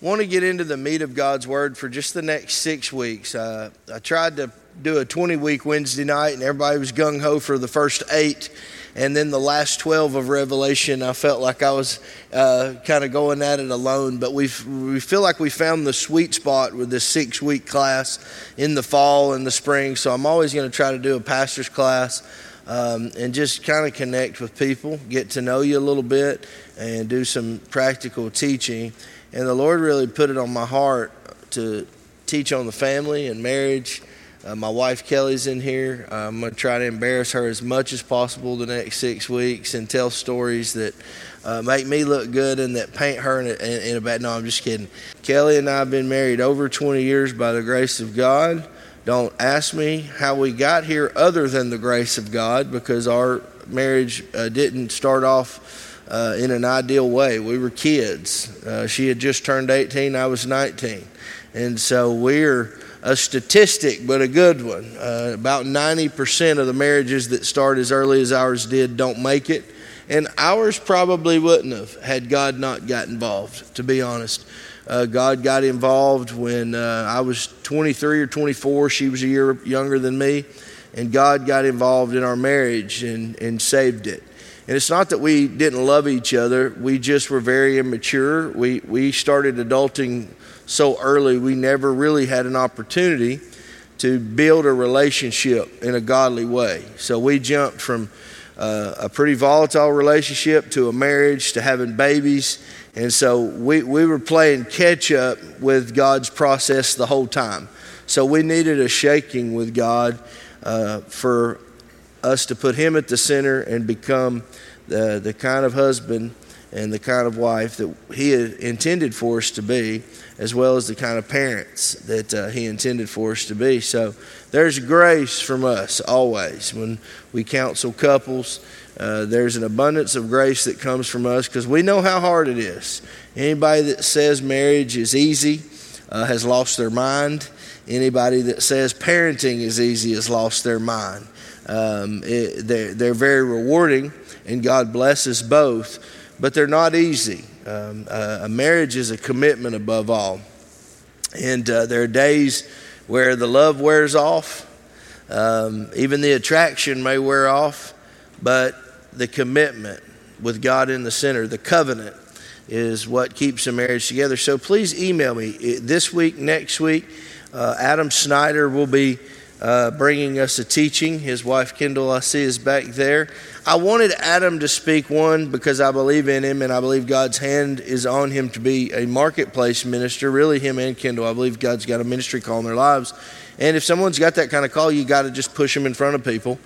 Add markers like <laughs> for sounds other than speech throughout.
want to get into the meat of God's Word for just the next six weeks. Uh, I tried to do a 20 week Wednesday night, and everybody was gung ho for the first eight. And then the last 12 of Revelation, I felt like I was uh, kind of going at it alone. But we we feel like we found the sweet spot with this six week class in the fall and the spring. So I'm always going to try to do a pastor's class. Um, and just kind of connect with people, get to know you a little bit, and do some practical teaching. And the Lord really put it on my heart to teach on the family and marriage. Uh, my wife Kelly's in here. Uh, I'm going to try to embarrass her as much as possible the next six weeks and tell stories that uh, make me look good and that paint her in a, in a bad. No, I'm just kidding. Kelly and I have been married over 20 years by the grace of God. Don't ask me how we got here other than the grace of God because our marriage uh, didn't start off uh, in an ideal way. We were kids. Uh, she had just turned 18, I was 19. And so we're a statistic, but a good one. Uh, about 90% of the marriages that start as early as ours did don't make it. And ours probably wouldn't have had God not got involved, to be honest. Uh, God got involved when uh, I was 23 or 24. She was a year younger than me. And God got involved in our marriage and, and saved it. And it's not that we didn't love each other, we just were very immature. We, we started adulting so early, we never really had an opportunity to build a relationship in a godly way. So we jumped from uh, a pretty volatile relationship to a marriage to having babies. And so we, we were playing catch up with God's process the whole time. So we needed a shaking with God uh, for us to put Him at the center and become the, the kind of husband and the kind of wife that He intended for us to be, as well as the kind of parents that uh, He intended for us to be. So there's grace from us always when we counsel couples. Uh, there's an abundance of grace that comes from us because we know how hard it is. Anybody that says marriage is easy uh, has lost their mind. Anybody that says parenting is easy has lost their mind. Um, it, they're, they're very rewarding, and God blesses both, but they're not easy. Um, a marriage is a commitment above all. And uh, there are days where the love wears off, um, even the attraction may wear off, but the commitment with God in the center, the covenant, is what keeps a marriage together. So please email me this week, next week. Uh, Adam Snyder will be uh, bringing us a teaching. His wife Kendall, I see, is back there. I wanted Adam to speak one because I believe in him and I believe God's hand is on him to be a marketplace minister. Really, him and Kendall. I believe God's got a ministry call in their lives. And if someone's got that kind of call, you got to just push them in front of people.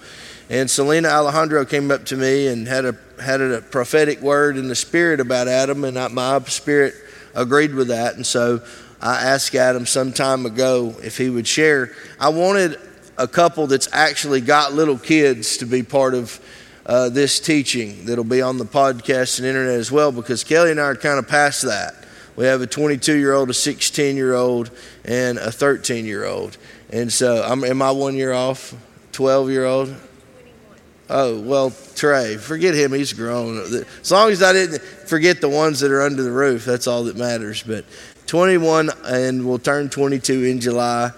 And Selena Alejandro came up to me and had a had a prophetic word in the spirit about Adam, and I, my spirit agreed with that. And so I asked Adam some time ago if he would share. I wanted a couple that's actually got little kids to be part of uh, this teaching that'll be on the podcast and internet as well because Kelly and I are kind of past that. We have a 22 year old, a 16 year old, and a 13 year old. And so, I'm, am I one year off? 12 year old? Oh, well, Trey, forget him. He's grown. As long as I didn't forget the ones that are under the roof, that's all that matters. But 21 and will turn 22 in July,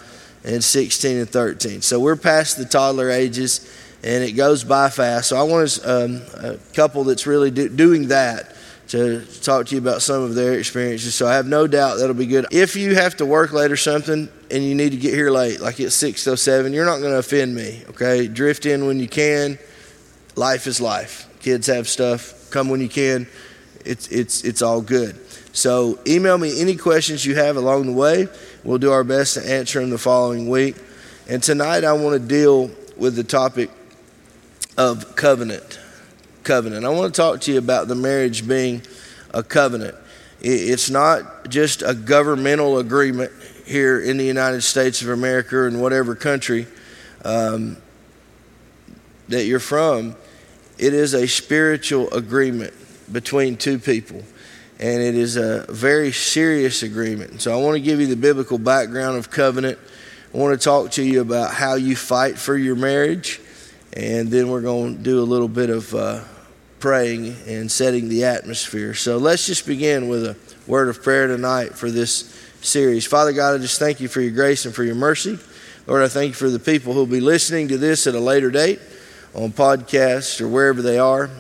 and 16 and 13. So we're past the toddler ages, and it goes by fast. So I want um, a couple that's really do, doing that to talk to you about some of their experiences. So I have no doubt that'll be good. If you have to work late or something and you need to get here late, like it's 6:07, you're not going to offend me. Okay, drift in when you can. Life is life. Kids have stuff. Come when you can. It's it's it's all good. So email me any questions you have along the way. We'll do our best to answer them the following week. And tonight I want to deal with the topic of covenant. Covenant. I want to talk to you about the marriage being a covenant. It's not just a governmental agreement here in the United States of America or in whatever country um, that you're from. It is a spiritual agreement between two people and it is a very serious agreement. So I want to give you the biblical background of covenant. I want to talk to you about how you fight for your marriage, and then we're going to do a little bit of uh, praying and setting the atmosphere. So let's just begin with a word of prayer tonight for this series. Father God, I just thank you for your grace and for your mercy. Lord, I thank you for the people who will be listening to this at a later date on podcasts or wherever they are.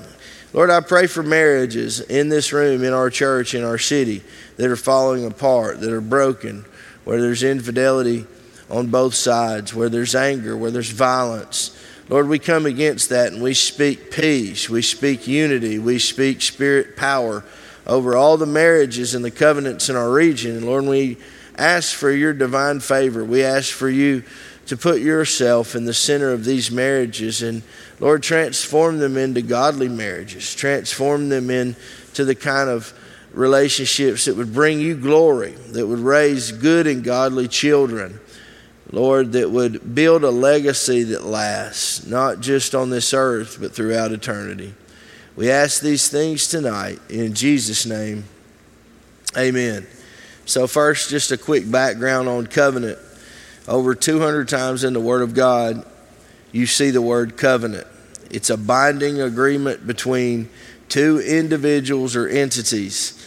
Lord, I pray for marriages in this room, in our church, in our city that are falling apart, that are broken, where there's infidelity on both sides, where there's anger, where there's violence. Lord, we come against that and we speak peace, we speak unity, we speak spirit power over all the marriages and the covenants in our region. And Lord, we ask for your divine favor. We ask for you to put yourself in the center of these marriages and Lord, transform them into godly marriages, transform them into the kind of relationships that would bring you glory, that would raise good and godly children. Lord, that would build a legacy that lasts, not just on this earth, but throughout eternity. We ask these things tonight in Jesus' name. Amen. So, first, just a quick background on covenant. Over 200 times in the Word of God, you see the word covenant. It's a binding agreement between two individuals or entities.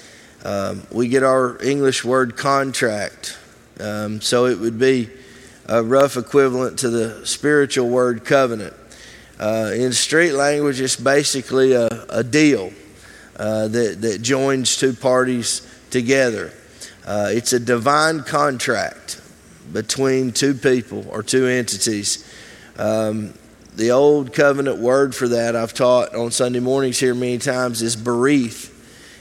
Um, we get our English word contract, um, so it would be a rough equivalent to the spiritual word covenant. Uh, in street language, it's basically a, a deal uh, that, that joins two parties together. Uh, it's a divine contract between two people or two entities. Um, the old covenant word for that I've taught on Sunday mornings here many times is berith.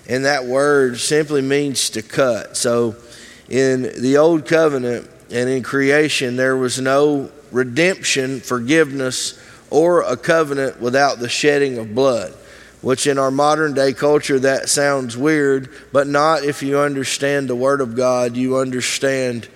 And that word simply means to cut. So in the old covenant and in creation, there was no redemption, forgiveness, or a covenant without the shedding of blood. Which in our modern day culture, that sounds weird, but not if you understand the Word of God. You understand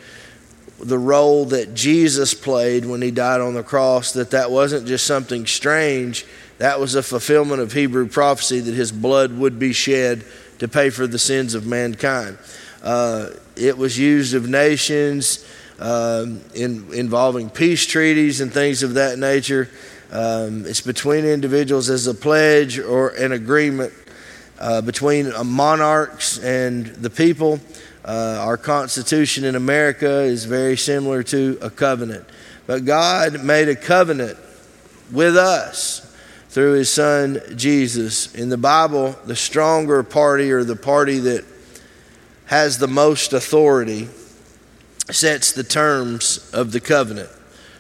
the role that Jesus played when he died on the cross, that that wasn't just something strange, that was a fulfillment of Hebrew prophecy that his blood would be shed to pay for the sins of mankind. Uh, it was used of nations um, in, involving peace treaties and things of that nature. Um, it's between individuals as a pledge or an agreement uh, between monarchs and the people. Uh, our Constitution in America is very similar to a covenant. But God made a covenant with us through his son Jesus. In the Bible, the stronger party or the party that has the most authority sets the terms of the covenant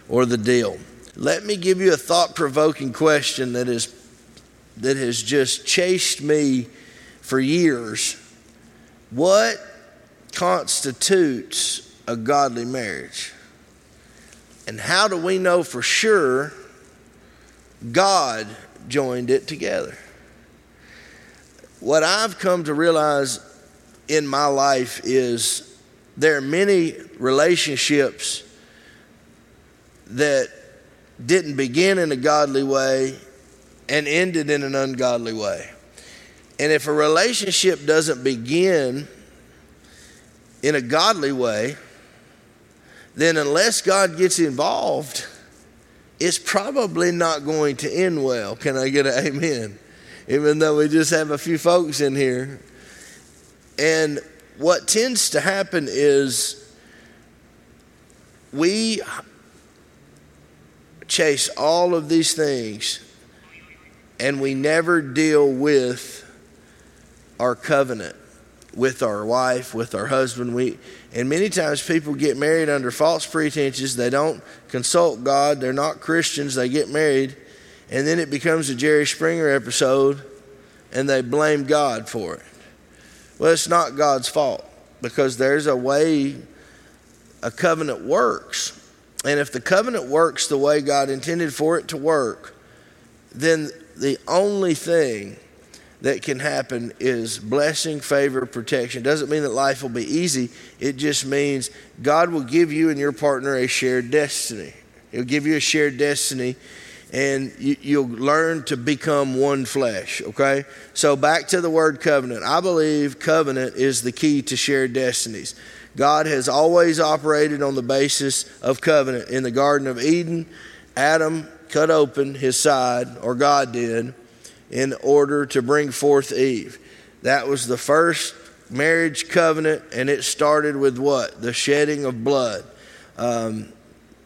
or the deal. Let me give you a thought provoking question that, is, that has just chased me for years. What constitutes a godly marriage? And how do we know for sure God joined it together? What I've come to realize in my life is there are many relationships that didn't begin in a godly way and ended in an ungodly way. And if a relationship doesn't begin in a godly way, then unless God gets involved, it's probably not going to end well. Can I get an amen? Even though we just have a few folks in here. And what tends to happen is we chase all of these things and we never deal with our covenant with our wife, with our husband. We and many times people get married under false pretenses. They don't consult God. They're not Christians. They get married, and then it becomes a Jerry Springer episode, and they blame God for it. Well, it's not God's fault because there's a way a covenant works. And if the covenant works the way God intended for it to work, then the only thing that can happen is blessing, favor, protection. Doesn't mean that life will be easy. It just means God will give you and your partner a shared destiny. He'll give you a shared destiny and you, will learn to become one flesh, okay? So back to the word covenant. I believe covenant is the key to shared destinies. God has always operated on the basis of covenant. In the Garden of Eden, Adam cut open his side, or God did, in order to bring forth Eve. That was the first marriage covenant, and it started with what? The shedding of blood. Um,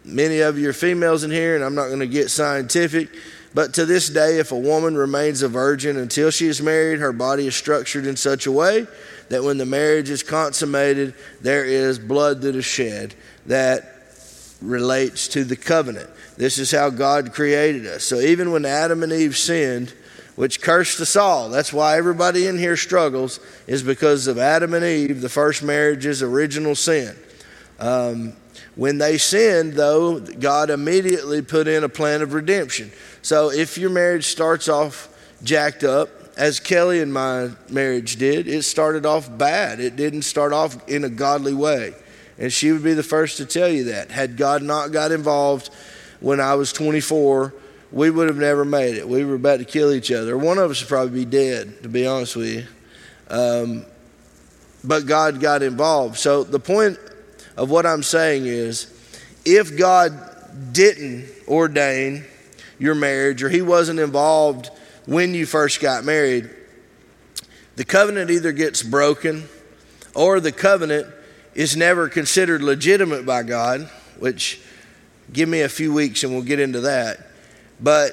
many of you are females in here, and I'm not going to get scientific, but to this day, if a woman remains a virgin until she is married, her body is structured in such a way that when the marriage is consummated, there is blood that is shed that relates to the covenant. This is how God created us. So even when Adam and Eve sinned, which cursed us all, that's why everybody in here struggles, is because of Adam and Eve, the first marriage's original sin. Um, when they sinned, though, God immediately put in a plan of redemption. So if your marriage starts off jacked up, as Kelly and my marriage did, it started off bad. It didn't start off in a godly way. And she would be the first to tell you that. Had God not got involved when I was 24, we would have never made it. We were about to kill each other. One of us would probably be dead, to be honest with you. Um, but God got involved. So the point of what I'm saying is if God didn't ordain your marriage or He wasn't involved when you first got married, the covenant either gets broken or the covenant is never considered legitimate by God, which give me a few weeks and we'll get into that. But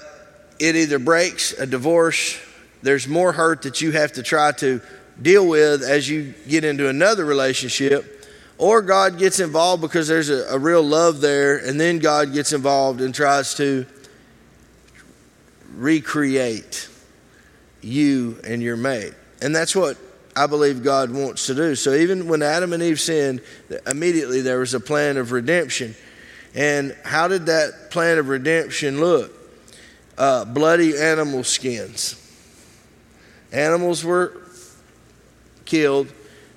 it either breaks a divorce, there's more hurt that you have to try to deal with as you get into another relationship, or God gets involved because there's a, a real love there, and then God gets involved and tries to recreate you and your mate. And that's what I believe God wants to do. So even when Adam and Eve sinned, immediately there was a plan of redemption. And how did that plan of redemption look? Uh, bloody animal skins. Animals were killed,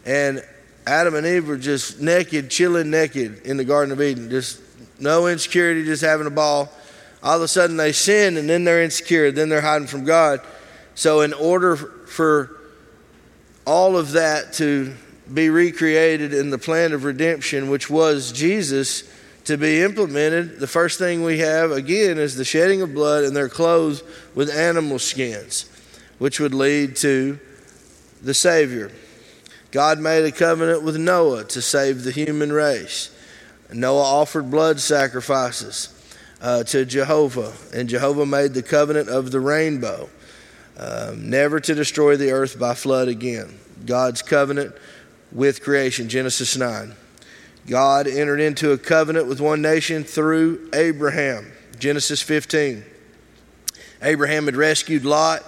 and Adam and Eve were just naked, chilling naked in the Garden of Eden. Just no insecurity, just having a ball. All of a sudden they sin, and then they're insecure, then they're hiding from God. So, in order for all of that to be recreated in the plan of redemption, which was Jesus, to be implemented, the first thing we have again is the shedding of blood, and they're clothed with animal skins, which would lead to the Savior. God made a covenant with Noah to save the human race. Noah offered blood sacrifices uh, to Jehovah, and Jehovah made the covenant of the rainbow um, never to destroy the earth by flood again. God's covenant with creation, Genesis 9. God entered into a covenant with one nation through Abraham, Genesis 15. Abraham had rescued Lot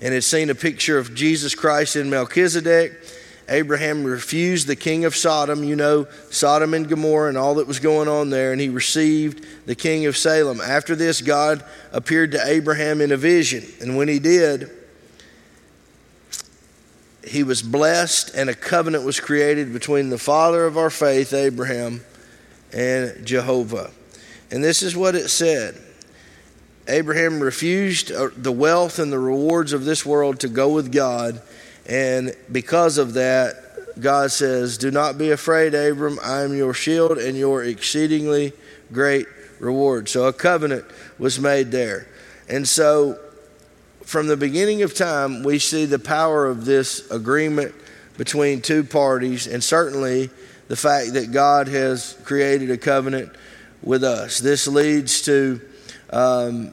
and had seen a picture of Jesus Christ in Melchizedek. Abraham refused the king of Sodom, you know, Sodom and Gomorrah and all that was going on there, and he received the king of Salem. After this, God appeared to Abraham in a vision, and when he did, he was blessed, and a covenant was created between the father of our faith, Abraham, and Jehovah. And this is what it said Abraham refused uh, the wealth and the rewards of this world to go with God and because of that, God says, Do not be afraid, Abram. I am your shield and your exceedingly great reward. So a covenant was made there. And so from the beginning of time, we see the power of this agreement between two parties, and certainly the fact that God has created a covenant with us. This leads to um,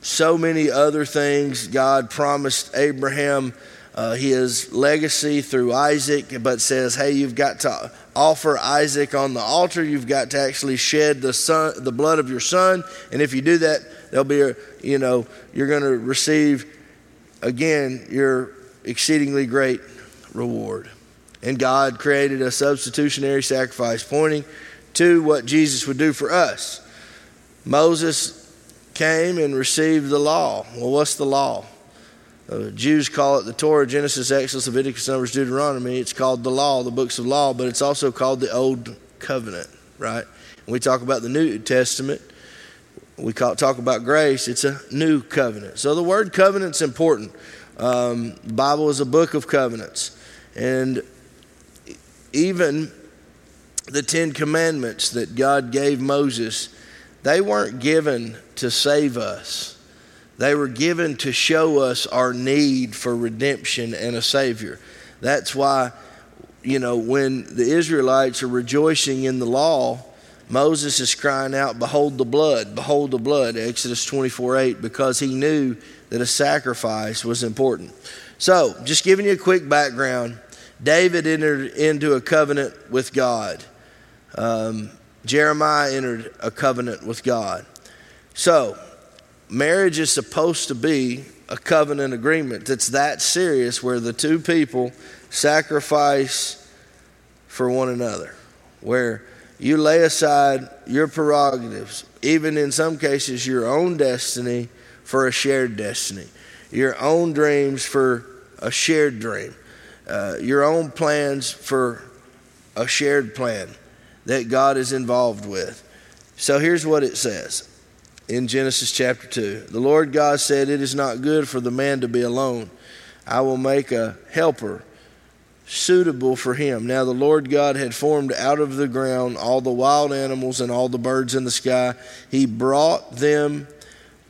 so many other things. God promised Abraham uh, his legacy through Isaac, but says, hey, you've got to offer Isaac on the altar. You've got to actually shed the son, the blood of your son, and if you do that, there'll be a, you know, you're going to receive again your exceedingly great reward. And God created a substitutionary sacrifice, pointing to what Jesus would do for us. Moses came and received the law. Well, what's the law? Uh, Jews call it the Torah, Genesis, Exodus, Leviticus, Numbers, Deuteronomy. It's called the law, the books of law, but it's also called the Old Covenant, right? When we talk about the New Testament, we call, talk about grace, it's a new covenant. So the word covenant's important. Um, the Bible is a book of covenants. And even the Ten Commandments that God gave Moses, they weren't given to save us they were given to show us our need for redemption and a Savior. That's why, you know, when the Israelites are rejoicing in the law, Moses is crying out, Behold the blood, behold the blood, Exodus 24 8, because he knew that a sacrifice was important. So, just giving you a quick background David entered into a covenant with God. Um, Jeremiah entered a covenant with God. So, marriage is supposed to be a covenant agreement that's that serious where the two people sacrifice for one another, where you lay aside your prerogatives, even in some cases your own destiny for a shared destiny, your own dreams for a shared dream, uh, your own plans for a shared plan that God is involved with. So here's what it says in Genesis chapter 2. The Lord God said, It is not good for the man to be alone. I will make a helper suitable for him. Now the Lord God had formed out of the ground all the wild animals and all the birds in the sky. He brought them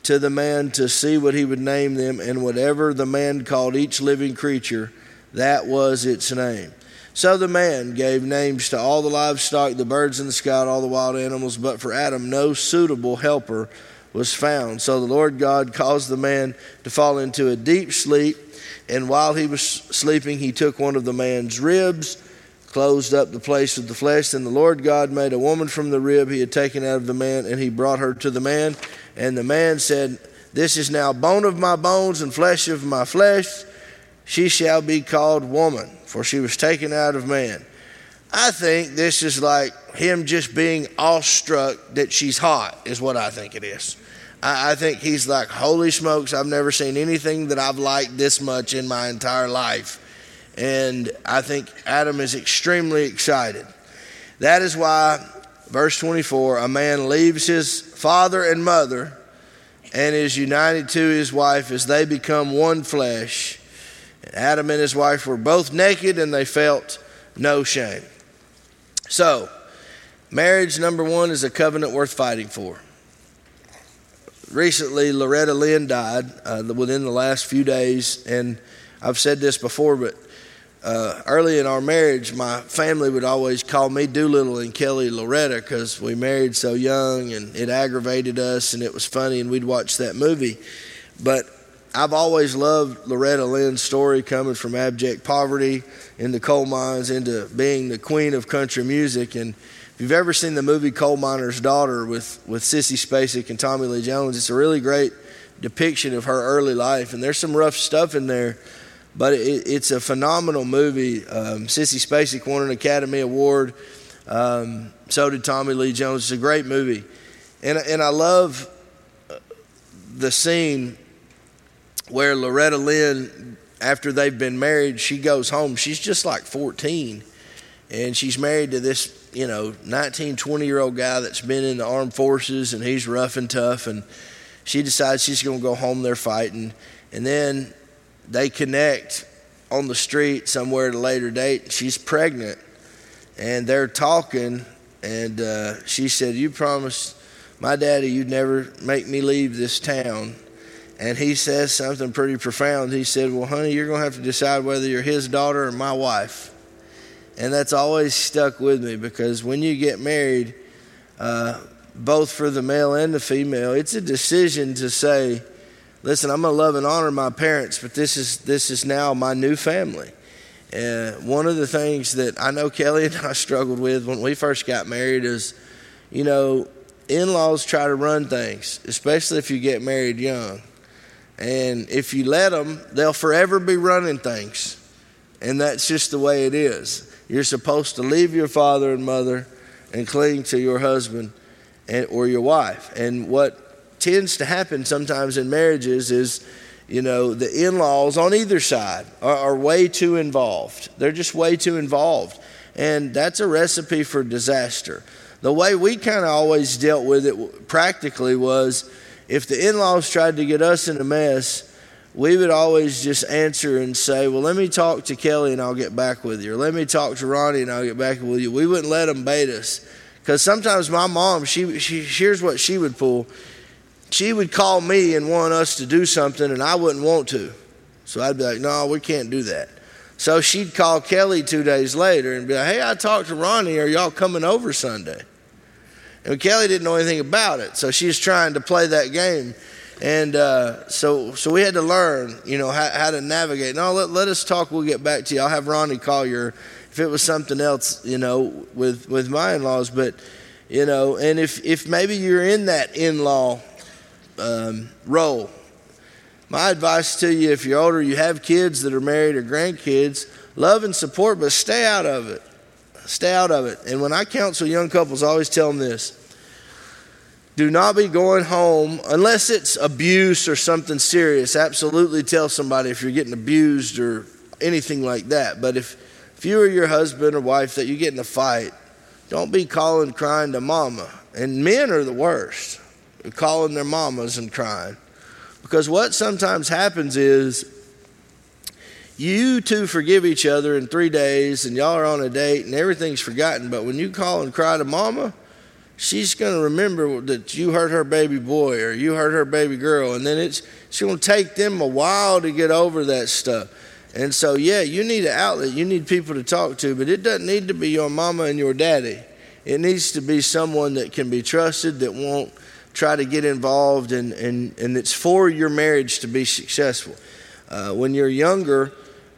to the man to see what he would name them, and whatever the man called each living creature, that was its name. So the man gave names to all the livestock, the birds in the sky, and all the wild animals, but for Adam no suitable helper was found. So the Lord God caused the man to fall into a deep sleep, and while he was sleeping, he took one of the man's ribs, closed up the place with the flesh. Then the Lord God made a woman from the rib he had taken out of the man, and he brought her to the man. And the man said, This is now bone of my bones and flesh of my flesh. She shall be called woman for she was taken out of man. I think this is like him just being awestruck that she's hot, is what I think it is. I, I think he's like, holy smokes, I've never seen anything that I've liked this much in my entire life. And I think Adam is extremely excited. That is why, verse 24, a man leaves his father and mother and is united to his wife as they become one flesh. Adam and his wife were both naked and they felt no shame. So, marriage, number one, is a covenant worth fighting for. Recently, Loretta Lynn died uh, within the last few days, and I've said this before, but uh, early in our marriage, my family would always call me Doolittle and Kelly Loretta because we married so young and it aggravated us and it was funny and we'd watch that movie. But I've always loved Loretta Lynn's story coming from abject poverty in the coal mines into being the queen of country music. And if you've ever seen the movie Coal Miner's Daughter with, with Sissy Spacek and Tommy Lee Jones, it's a really great depiction of her early life. And there's some rough stuff in there, but it, it's a phenomenal movie. Um, Sissy Spacek won an Academy Award. Um, so did Tommy Lee Jones. It's a great movie. And, and I love the scene where Loretta Lynn, after they've been married, she goes home. She's just like 14. And she's married to this, you know, 19, 20 year old guy that's been in the armed forces and he's rough and tough. And she decides she's going to go home there fighting. And then they connect on the street somewhere at a later date. She's pregnant. And they're talking. And uh, she said, You promised my daddy you'd never make me leave this town and he says something pretty profound. He said, Well, honey, you're going to have to decide whether you're his daughter or my wife. And that's always stuck with me because when you get married, uh, both for the male and the female, it's a decision to say, Listen, I'm going to love and honor my parents, but this is, this is now my new family. And one of the things that I know Kelly <laughs> and I struggled with when we first got married is, you know, in laws try to run things, especially if you get married young. And if you let them, they'll forever be running things. And that's just the way it is. You're supposed to leave your father and mother and cling to your husband and, or your wife. And what tends to happen sometimes in marriages is, you know, the in laws on either side are, are way too involved. They're just way too involved. And that's a recipe for disaster. The way we kind of always dealt with it practically was if the in laws tried to get us in a mess, we would always just answer and say, Well, let me talk to Kelly and I'll get back with you. Or let me talk to Ronnie and I'll get back with you. We wouldn't let them bait us. Because sometimes my mom, she, she, here's what she would pull. She would call me and want us to do something, and I wouldn't want to. So I'd be like, No, we can't do that. So she'd call Kelly two days later and be like, hey, I talked to Ronnie. Are y'all coming over Sunday? And Kelly didn't know anything about it. So she was trying to play that game. And uh, so, so we had to learn, you know, how, how to navigate. No, let, let us talk. We'll get back to you. I'll have Ronnie call your, if it was something else, you know, with, with my in-laws. But, you know, and if, if maybe you're in that in-law um, role, my advice to you, if you're older, you have kids that are married or grandkids, love and support, but stay out of it. Stay out of it. And when I counsel young couples, I always tell them this do not be going home unless it's abuse or something serious. Absolutely tell somebody if you're getting abused or anything like that. But if, if you or your husband or wife that you get in a fight, don't be calling crying to mama. And men are the worst, calling their mamas and crying. Because what sometimes happens is you two forgive each other in three days and y'all are on a date and everything's forgotten. But when you call and cry to mama, she's going to remember that you hurt her baby boy or you hurt her baby girl. And then it's, it's going to take them a while to get over that stuff. And so, yeah, you need an outlet. You need people to talk to, but it doesn't need to be your mama and your daddy. It needs to be someone that can be trusted, that won't try to get involved, and, and, and it's for your marriage to be successful. Uh, when you're younger,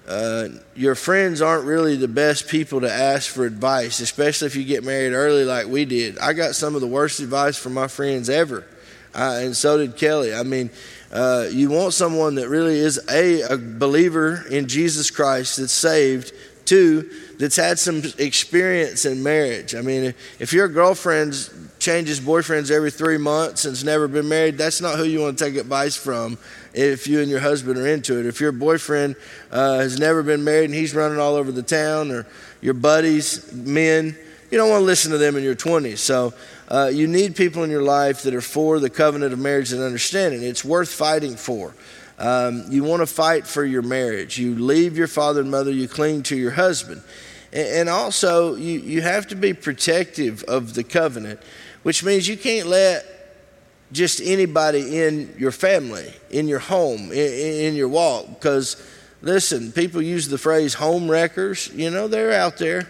uh, your friends aren't really the best people to ask for advice, especially if you get married early like we did. I got some of the worst advice from my friends ever, uh, and so did Kelly. I mean, uh, you want someone that really is a, a believer in Jesus Christ that's saved, two, that's had some experience in marriage. I mean, if your girlfriend changes boyfriends every three months and's never been married, that's not who you want to take advice from if you and your husband are into it. If your boyfriend uh, has never been married and he's running all over the town, or your buddies, men, you don't want to listen to them in your 20s. So uh, you need people in your life that are for the covenant of marriage and understanding. It's worth fighting for. Um, you want to fight for your marriage. You leave your father and mother, you cling to your husband. And also, you, you have to be protective of the covenant, which means you can't let just anybody in your family, in your home, in, in your walk. Because, listen, people use the phrase home wreckers. You know, they're out there.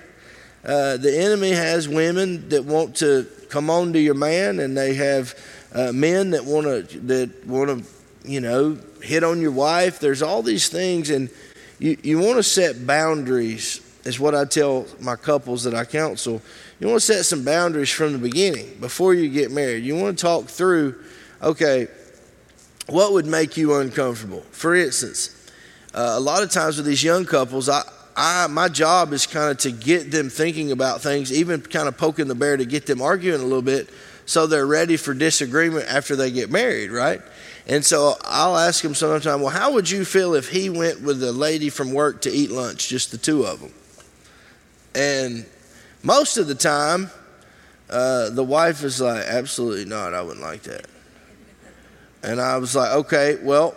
Uh, the enemy has women that want to come on to your man, and they have uh, men that want to that want to, you know, hit on your wife. There's all these things, and you, you want to set boundaries. Is what I tell my couples that I counsel you want to set some boundaries from the beginning before you get married. You want to talk through, okay, what would make you uncomfortable? For instance, uh, a lot of times with these young couples, I, I, my job is kind of to get them thinking about things, even kind of poking the bear to get them arguing a little bit so they're ready for disagreement after they get married, right? And so I'll ask them sometime, well, how would you feel if he went with a lady from work to eat lunch, just the two of them? And most of the time, uh, the wife is like, absolutely not, I wouldn't like that. And I was like, okay, well,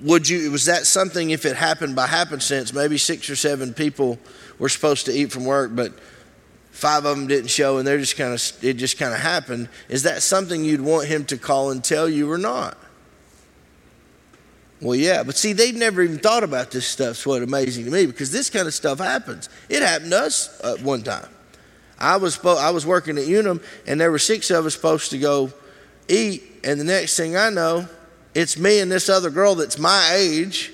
would you, was that something if it happened by happenstance? Maybe six or seven people were supposed to eat from work, but five of them didn't show and they're just kind of, it just kind of happened. Is that something you'd want him to call and tell you or not? Well, yeah, but see, they've never even thought about this stuff. It's what amazing to me because this kind of stuff happens. It happened to us uh, one time. I was I was working at Unum, and there were six of us supposed to go eat, and the next thing I know, it's me and this other girl that's my age,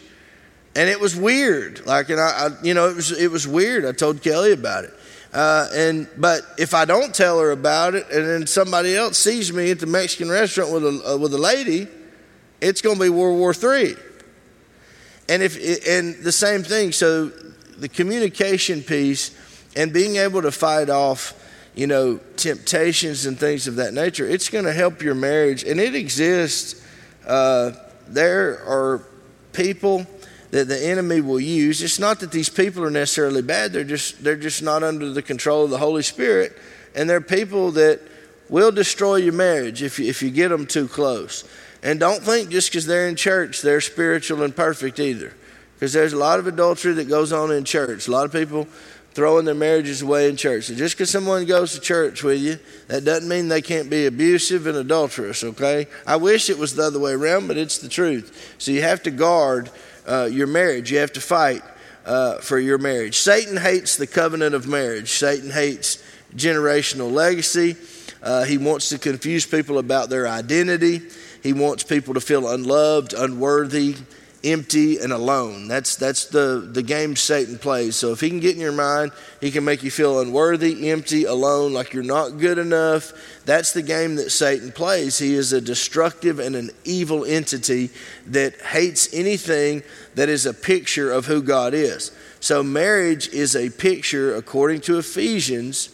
and it was weird. Like, and I, I you know, it was it was weird. I told Kelly about it. Uh, and but if I don't tell her about it, and then somebody else sees me at the Mexican restaurant with a uh, with a lady, it's going to be World War III. And if and the same thing. So the communication piece and being able to fight off, you know, temptations and things of that nature, it's going to help your marriage. And it exists. Uh, there are people that the enemy will use. It's not that these people are necessarily bad. They're just they're just not under the control of the Holy Spirit. And they're people that will destroy your marriage if you, if you get them too close. And don't think just because they're in church, they're spiritual and perfect either. Because there's a lot of adultery that goes on in church. A lot of people throwing their marriages away in church. So just because someone goes to church with you, that doesn't mean they can't be abusive and adulterous, okay? I wish it was the other way around, but it's the truth. So you have to guard uh, your marriage. You have to fight uh, for your marriage. Satan hates the covenant of marriage, Satan hates generational legacy. Uh, he wants to confuse people about their identity. He wants people to feel unloved, unworthy, empty, and alone. That's, that's the, the game Satan plays. So if he can get in your mind, he can make you feel unworthy, empty, alone, like you're not good enough. That's the game that Satan plays. He is a destructive and an evil entity that hates anything that is a picture of who God is. So marriage is a picture, according to Ephesians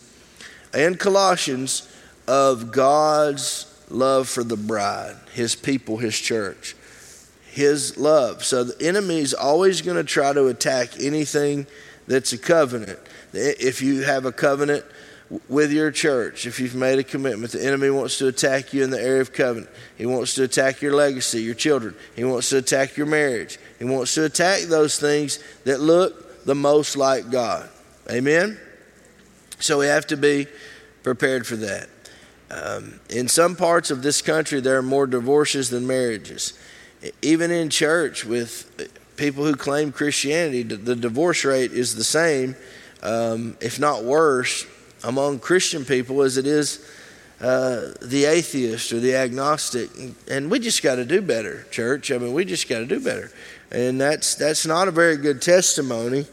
and Colossians, of God's love for the bride, his people, his church, his love. So the enemy is always going to try to attack anything that's a covenant. If you have a covenant with your church, if you've made a commitment, the enemy wants to attack you in the area of covenant. He wants to attack your legacy, your children. He wants to attack your marriage. He wants to attack those things that look the most like God. Amen? So we have to be prepared for that. Um, in some parts of this country, there are more divorces than marriages. Even in church, with people who claim Christianity, the divorce rate is the same, um, if not worse, among Christian people as it is uh, the atheist or the agnostic. And we just got to do better, church. I mean, we just got to do better. And that's, that's not a very good testimony.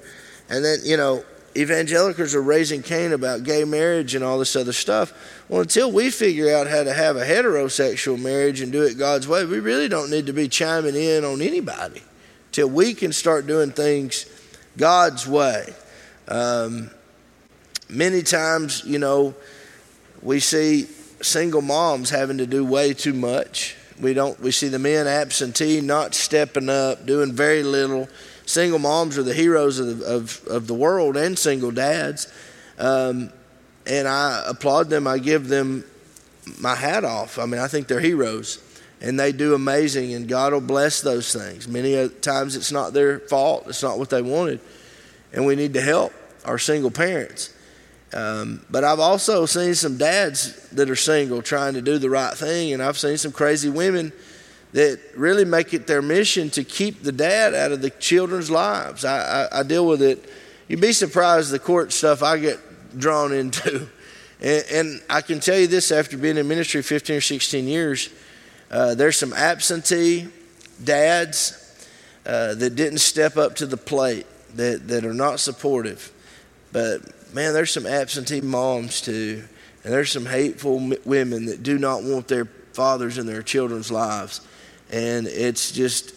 And then, you know, evangelicals are raising Cain about gay marriage and all this other stuff. Well, until we figure out how to have a heterosexual marriage and do it God's way, we really don't need to be chiming in on anybody till we can start doing things God's way. Um, many times, you know, we see single moms having to do way too much. We don't. We see the men absentee, not stepping up, doing very little single moms are the heroes of the, of, of the world and single dads. Um, and I applaud them. I give them my hat off. I mean, I think they're heroes and they do amazing, and God will bless those things. Many times it's not their fault, it's not what they wanted, and we need to help our single parents. Um, but I've also seen some dads that are single trying to do the right thing, and I've seen some crazy women that really make it their mission to keep the dad out of the children's lives. I, I, I deal with it. You'd be surprised the court stuff I get drawn into. <laughs> And, and I can tell you this after being in ministry 15 or 16 years, uh, there's some absentee dads uh, that didn't step up to the plate, that, that are not supportive. But man, there's some absentee moms too. And there's some hateful women that do not want their fathers in their children's lives and it's just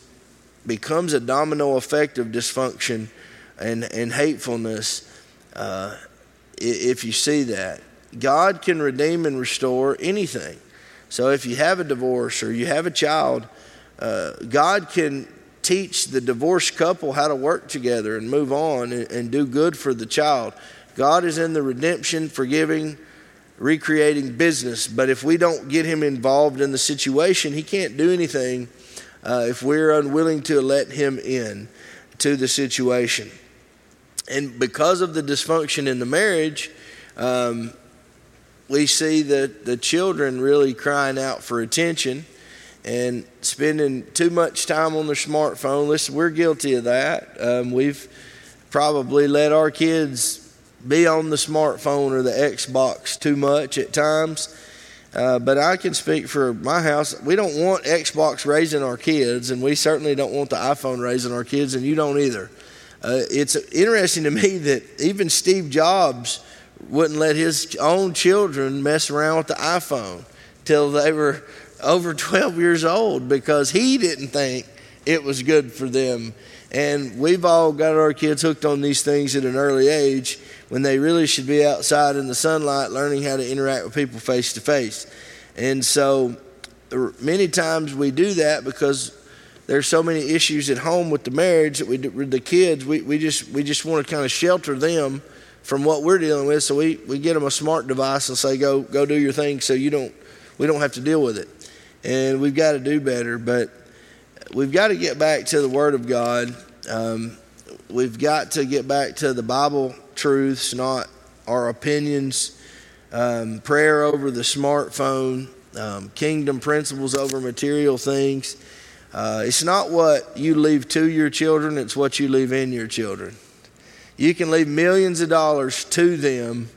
becomes a domino effect of dysfunction and, and hatefulness uh, if you see that. God can redeem and restore anything. So if you have a divorce or you have a child, uh, God can teach the divorced couple how to work together and move on and, and do good for the child. God is in the redemption, forgiving, recreating business. But if we don't get him involved in the situation, he can't do anything uh, if we're unwilling to let him in to the situation. And because of the dysfunction in the marriage, um, we see that the children really crying out for attention and spending too much time on their smartphone. Listen, we're guilty of that. Um, we've probably let our kids be on the smartphone or the Xbox too much at times. Uh, but I can speak for my house. We don't want Xbox raising our kids, and we certainly don't want the iPhone raising our kids, and you don't either. Uh, it's interesting to me <laughs> that even Steve Jobs wouldn't let his own children mess around with the iPhone till they were over <laughs> 12 years old because he didn't think it was good for them. And we've all got our kids hooked on these things at an early age when they really should be outside in the sunlight learning how to interact with people face to face. And so many times we do that because there's so many issues at home with the marriage that we with the kids we, we just we just want to kind of shelter them from what we're dealing with so we, we get them a smart device and say go go do your thing so you don't we don't have to deal with it and we've got to do better but we've got to get back to the word of god um, we've got to get back to the bible truths, not our opinions. Um, prayer over the smartphone, um, kingdom principles over material things. Uh, it's not what you leave to your children, it's what you leave in your children. You can leave millions of dollars to them,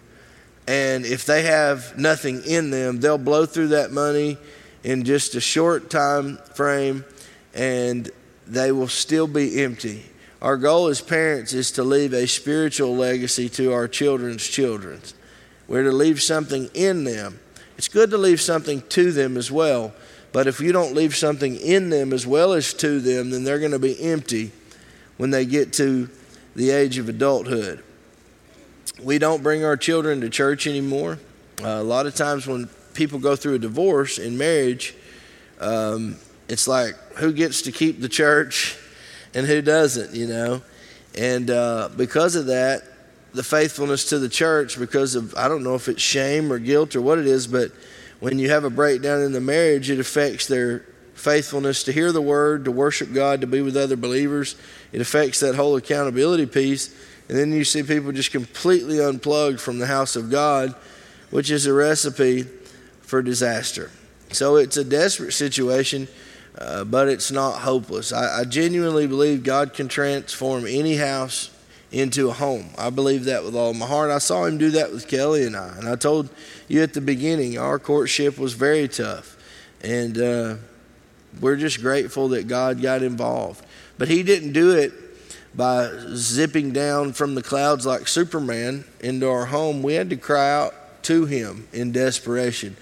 and if they have nothing in them, they'll blow through that money in just a short time frame and they will still be empty. Our goal as parents is to leave a spiritual legacy to our children's children. We're to leave something in them. It's good to leave something to them as well, but if you don't leave something in them as well as to them, then they're going to be empty when they get to the age of adulthood. We don't bring our children to church anymore. Uh, a lot of times when people go through a divorce in marriage, um, it's like who gets to keep the church and who doesn't, you know? And uh, because of that, the faithfulness to the church, because of, I don't know if it's shame or guilt or what it is, but when you have a breakdown in the marriage, it affects their faithfulness to hear the word, to worship God, to be with other believers. It affects that whole accountability piece. And then you see people just completely unplugged from the house of God, which is a recipe for disaster. So it's a desperate situation, uh, but it's not hopeless. I, I genuinely believe God can transform any house into a home. I believe that with all my heart. I saw him do that with Kelly and I. And I told you at the beginning, our courtship was very tough. And uh, we're just grateful that God got involved. But he didn't do it by zipping down from the clouds like Superman into our home. We had to cry out to him in desperation.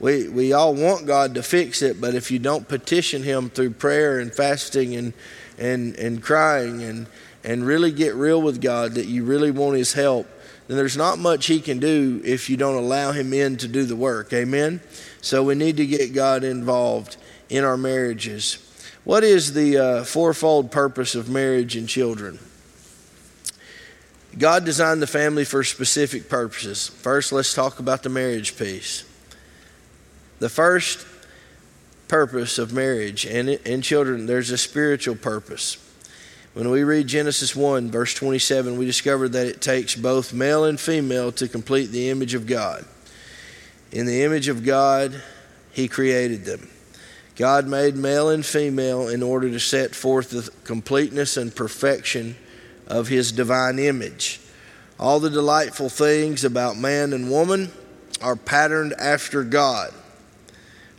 We, we all want God to fix it, but if you don't petition him through prayer and fasting and, and, and crying and, and really get real with God that you really want his help, then there's not much he can do if you don't allow him in to do the work. Amen? So we need to get God involved in our marriages. What is the uh, fourfold purpose of marriage and children? God designed the family for specific purposes. First, let's talk about the marriage piece. The first purpose of marriage and, and children, there's a spiritual purpose. When we read Genesis 1, verse 27, we discover that it takes both male and female to complete the image of God. In the image of God, He created them. God made male and female in order to set forth the completeness and perfection of His divine image. All the delightful things about man and woman are patterned after God.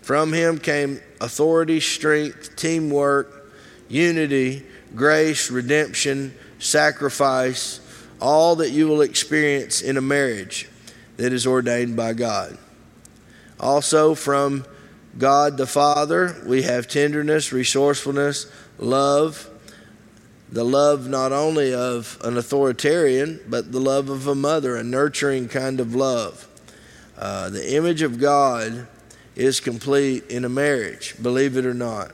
From him came authority, strength, teamwork, unity, grace, redemption, sacrifice, all that you will experience in a marriage that is ordained by God. Also, from God the Father, we have tenderness, resourcefulness, love, the love not only of an authoritarian, but the love of a mother, a nurturing kind of love. Uh, the image of God is complete in a marriage, believe it or not.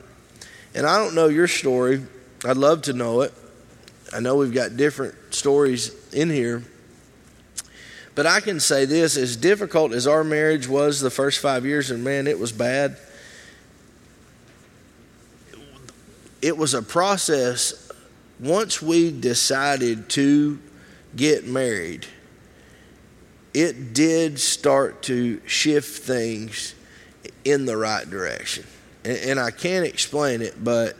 And I don't know your story. I'd love to know it. I know we've got different stories in here. But I can say this as difficult as our marriage was the first five years, and man, it was bad. It was a process. Once we decided to get married, it did start to shift things in the right direction. And, and I can't explain it, but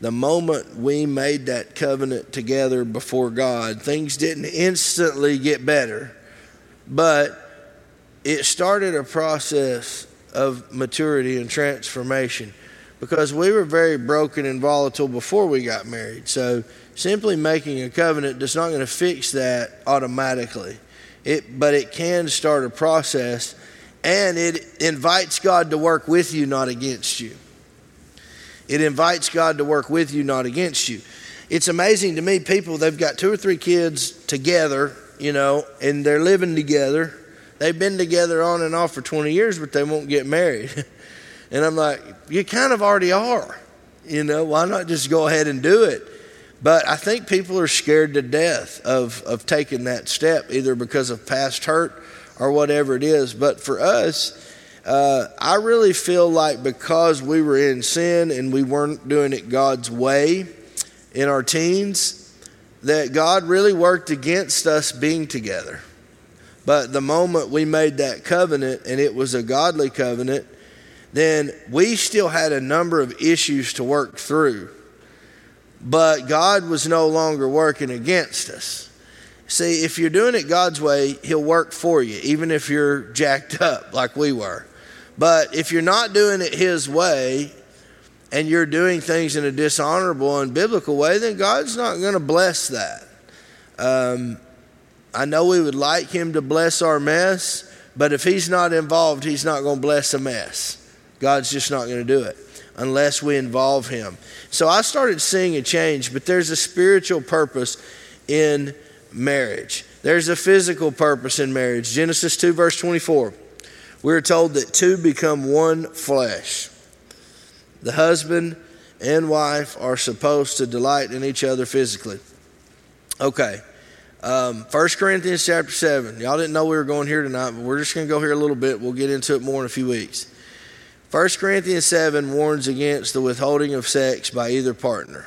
the moment we made that covenant together before God, things didn't instantly get better, but it started a process of maturity and transformation because we were very broken and volatile before we got married. So simply making a covenant is not going to fix that automatically. It, but it can start a process and it invites God to work with you, not against you. It invites God to work with you, not against you. It's amazing to me, people, they've got two or three kids together, you know, and they're living together. They've been together on and off for 20 years, but they won't get married. <laughs> and I'm like, you kind of already are. You know, why not just go ahead and do it? But I think people are scared to death of, of taking that step, either because of past hurt or whatever it is. But for us, uh, I really feel like because we were in sin and we weren't doing it God's way in our teens, that God really worked against us being together. But the moment we made that covenant and it was a godly covenant, then we still had a number of issues to work through. But God was no longer working against us. See, if you're doing it God's way, He'll work for you, even if you're jacked <laughs> up like we were. But if you're not doing it His way and you're doing things in a dishonorable and biblical way, then God's not going to bless that. Um, I know we would like Him to bless our mess, but if He's not involved, He's not going to bless a mess. God's just not going to do it unless we involve Him. So I started seeing a change, but there's a spiritual purpose in marriage. There's a physical purpose in marriage. Genesis 2, verse 24. We're told that two become one flesh. The husband and wife are supposed to delight in each other physically. Okay. Um, 1 Corinthians chapter 7. Y'all didn't know we were going here tonight, but we're just going to go here a little bit. We'll get into it more in a few weeks. 1 Corinthians 7 warns against the withholding of sex by either partner.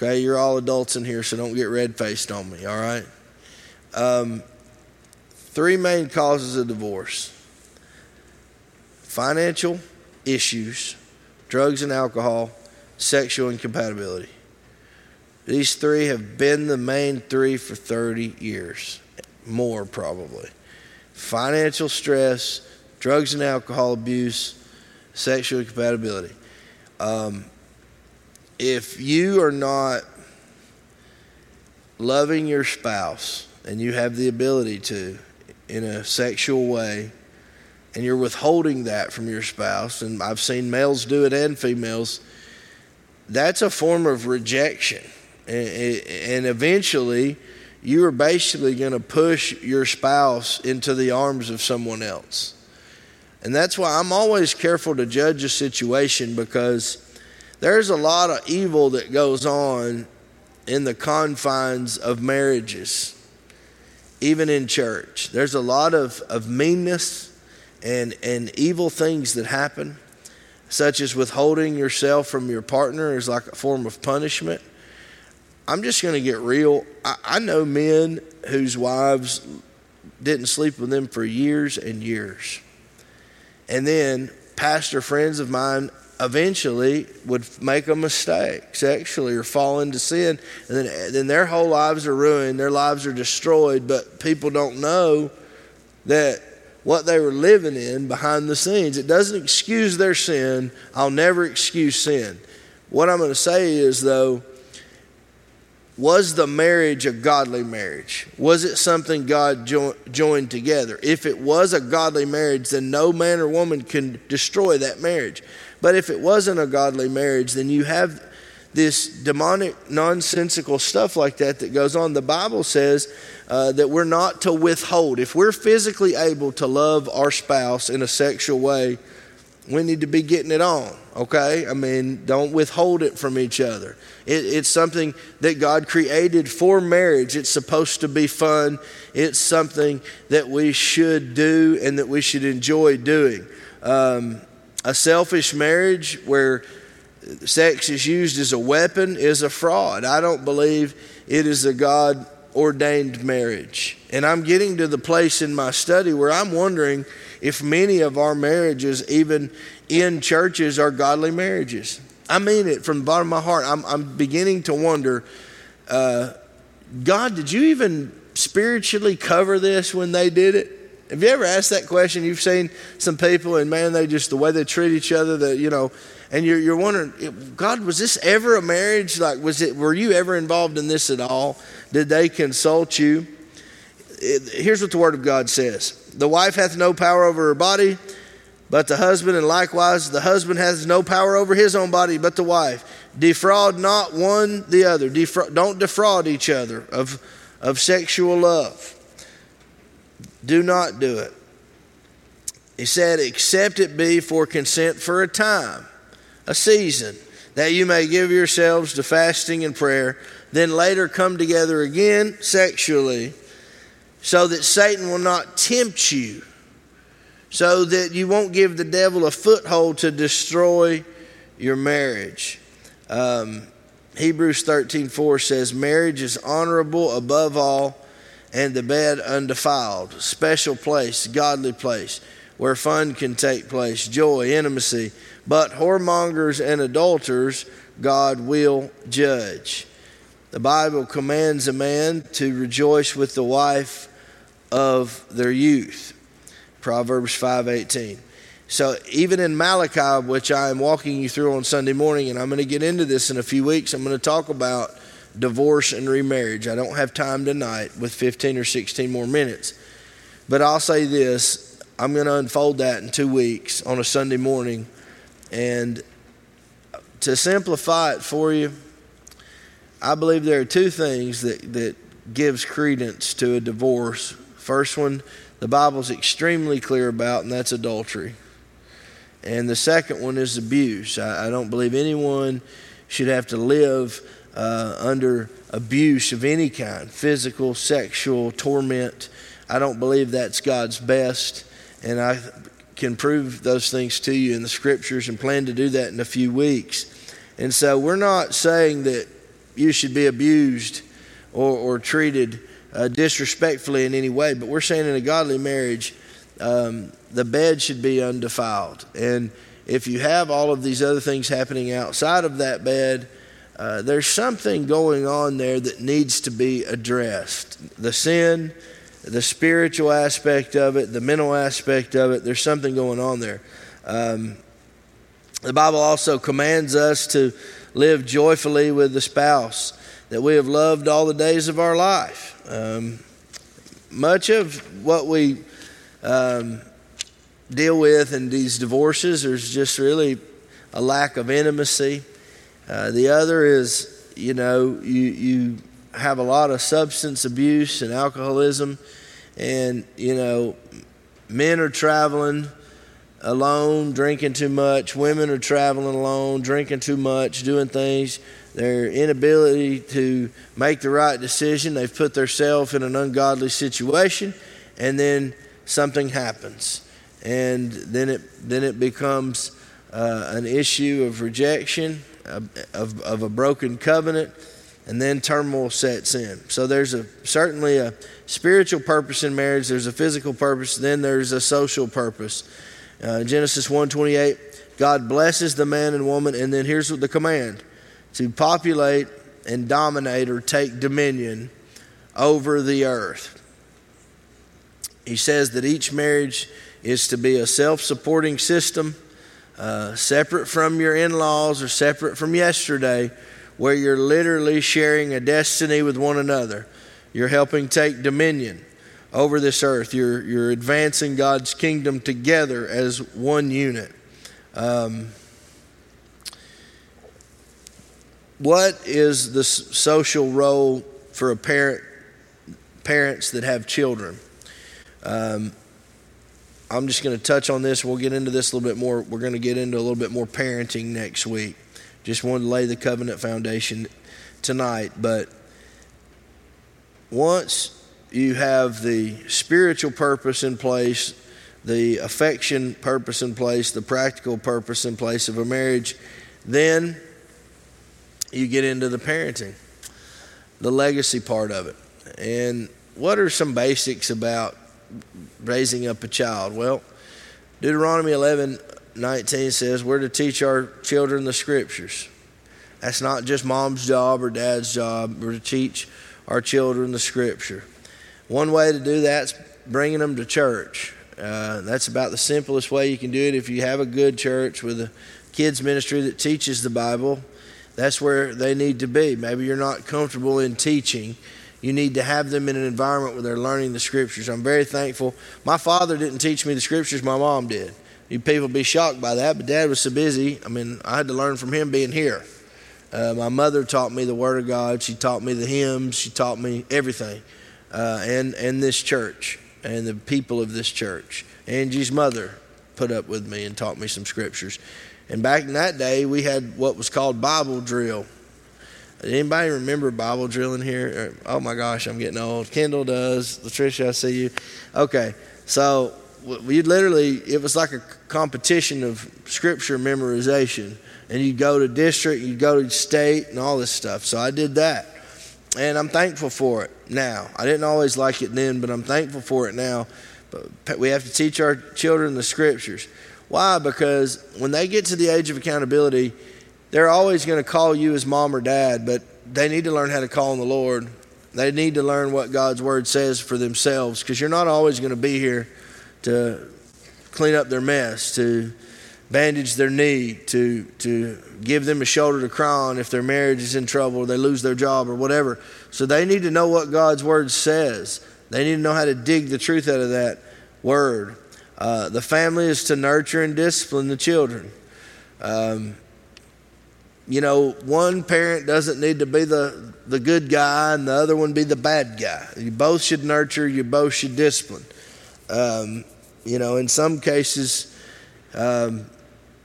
Okay, you're all adults in here, so don't get red faced on me, all right? Um, three main causes of divorce financial issues, drugs and alcohol, sexual incompatibility. These three have been the main three for 30 years, more probably. Financial stress, drugs and alcohol abuse, sexual incompatibility. Um, if you are not loving your spouse and you have the ability to in a sexual way, and you're withholding that from your spouse, and I've seen males do it and females, that's a form of rejection. And eventually, you are basically going to push your spouse into the arms of someone else. And that's why I'm always careful to judge a situation because there's a lot of evil that goes on in the confines of marriages, even in church. There's a lot of, of meanness and, and evil things that happen, such as withholding yourself from your partner is like a form of punishment. I'm just going to get real. I, I know men whose wives didn't sleep with them for years and years. And then pastor friends of mine eventually would make a mistake sexually or fall into sin. And then, then their whole lives are ruined, their lives are destroyed, but people don't know that what they were living in behind the scenes. It doesn't excuse their sin. I'll never excuse sin. What I'm going to say is, though, was the marriage a godly marriage? Was it something God jo- joined together? If it was a godly marriage, then no man or woman can destroy that marriage. But if it wasn't a godly marriage, then you have this demonic, nonsensical stuff like that that goes on. The Bible says uh, that we're not to withhold. If we're physically able to love our spouse in a sexual way, we need to be getting it on, okay? I mean, don't withhold it from each other. It, it's something that God created for marriage. It's supposed to be fun. It's something that we should do and that we should enjoy doing. Um, a selfish marriage where sex is used as a weapon is a fraud. I don't believe it is a God ordained marriage. And I'm getting to the place in my study where I'm wondering if many of our marriages, even in churches, are godly marriages. I mean it from the bottom of my heart. I'm, I'm beginning to wonder uh, God, did you even spiritually cover this when they did it? Have you ever asked that question? You've seen some people, and man, they just, the way they treat each other, that, you know, and you're, you're wondering, God, was this ever a marriage? Like, was it, were you ever involved in this at all? Did they consult you? It, here's what the Word of God says The wife hath no power over her body, but the husband, and likewise the husband has no power over his own body, but the wife. Defraud not one the other. Defra- don't defraud each other of, of sexual love. Do not do it. He said, Except it be for consent for a time a season, that you may give yourselves to fasting and prayer, then later come together again sexually, so that Satan will not tempt you, so that you won't give the devil a foothold to destroy your marriage. Um, Hebrews 13 4 says, Marriage is honorable above all, and the bed undefiled. Special place, godly place, where fun can take place, joy, intimacy but whoremongers and adulterers God will judge. the Bible commands a man to rejoice with the wife of their youth. Proverbs 5:18. So even in Malachi, which I am walking you through on Sunday morning, and I'm going to get into this in a few weeks, I'm going to talk about divorce and remarriage. I don't have time tonight with 15 or 16 more minutes. But I'll say this I'm going to unfold that in two weeks on a Sunday morning. And to simplify it for you, I believe there are two things that, that gives credence to a divorce. First one, the Bible's extremely clear about, and that's adultery. And the second one is abuse. I, I don't believe anyone should have to live uh, under abuse of any kind physical, sexual, torment. I don't believe that's God's best. And I can prove those things to you in the scriptures and plan to do that in a few weeks. And so we're not saying that you should be abused or, or treated uh, disrespectfully in any way, but we're saying in a godly marriage, um, the bed should be undefiled. And if you have all of these other things happening outside of that bed, uh, there's something going on there that needs to be addressed. The sin, the spiritual aspect of it, the mental aspect of it, there's something going on there. Um, the Bible also commands us to live joyfully with the spouse that we have loved all the days of our life. Um, much of what we um, deal with in these divorces. is just really a lack of intimacy. Uh, the other is, you know, you, you have a lot of substance abuse and alcoholism, and, you know, men are traveling alone, drinking too much. Women are traveling alone, drinking too much, doing things. Their inability to make the right decision, they've put themselves in an ungodly situation, and then something happens, and then it then it becomes uh, an issue of rejection of, of, a broken covenant, and then turmoil sets in. So there's a certainly a spiritual purpose in marriage. There's a physical purpose. Then there's a social purpose. Uh, Genesis 1:28, God blesses the man and woman, and then here's the command: to populate and dominate or take dominion over the earth. He says that each marriage is to be a self supporting system, uh, separate from your in laws or separate from yesterday, where you're literally sharing a destiny with one another. You're helping take dominion over this earth. You're, you're advancing God's kingdom together as one unit. Um, what is the social role for a parent, parents that have children? Um, I'm just going to touch on this. We'll get into this a little bit more. We're going to get into a little bit more parenting next week. Just wanted to lay the covenant foundation tonight. But once you have the spiritual purpose in place, the affection purpose in place, the practical purpose in place of a marriage, then you get into the parenting, the legacy part of it. And what are some basics about raising up a child? Well, Deuteronomy 11 19 says we're to teach our children the scriptures. That's not just mom's job or dad's job. We're to teach our children the scripture. One way to do that's bringing them to church. Uh, that's about the simplest way you can do it. If you have a good church with a kids ministry that teaches the Bible, that's where they need to be. Maybe you're not comfortable in teaching you need to have them in an environment where they're learning the scriptures. I'm very thankful. My father didn't teach me the scriptures, my mom did. You people be shocked by that, but dad was so busy. I mean, I had to learn from him being here. Uh, my mother taught me the Word of God. She taught me the hymns. She taught me everything, uh, and and this church and the people of this church. Angie's mother put up with me and taught me some scriptures. And back in that day, we had what was called Bible drill. Anybody remember Bible drilling here? Uh, oh my gosh, I'm getting old. Kendall does. Latricia, I see you. Okay, so we literally, it was like a competition of scripture memorization. And you'd go to district, you'd go to state, and all this stuff. So I did that. And I'm thankful for it now. I didn't always like it then, but I'm thankful for it now. But we have to teach our children the scriptures. Why? Because when they get to the age of accountability, they're always going to call you as mom or dad, but they need to learn how to call on the Lord. They need to learn what God's word says for themselves because you're not always going to be here to clean up their mess, to bandage their knee, to, to give them a shoulder to cry on if their marriage is in trouble or they lose their job or whatever. So they need to know what God's word says. They need to know how to dig the truth out of that word. Uh, the family is to nurture and discipline the children. Um, you know, one parent doesn't need to be the, the good guy and the other one be the bad guy. You both should nurture, you both should discipline. Um, you know, in some cases, um,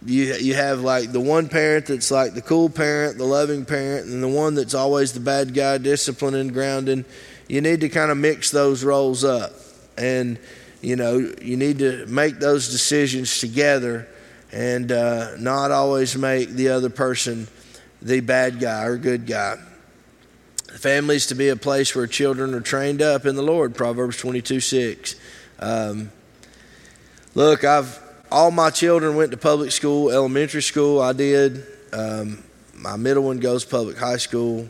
you, you have like the one parent that's like the cool parent, the loving parent, and the one that's always the bad guy, disciplining, grounding. You need to kind of mix those roles up. And, you know, you need to make those decisions together and uh, not always make the other person the bad guy or good guy. Families to be a place where children are trained up in the Lord, Proverbs 22 6. Um, look, I've all my children went to public school, elementary school. I did. Um, my middle one goes public high school.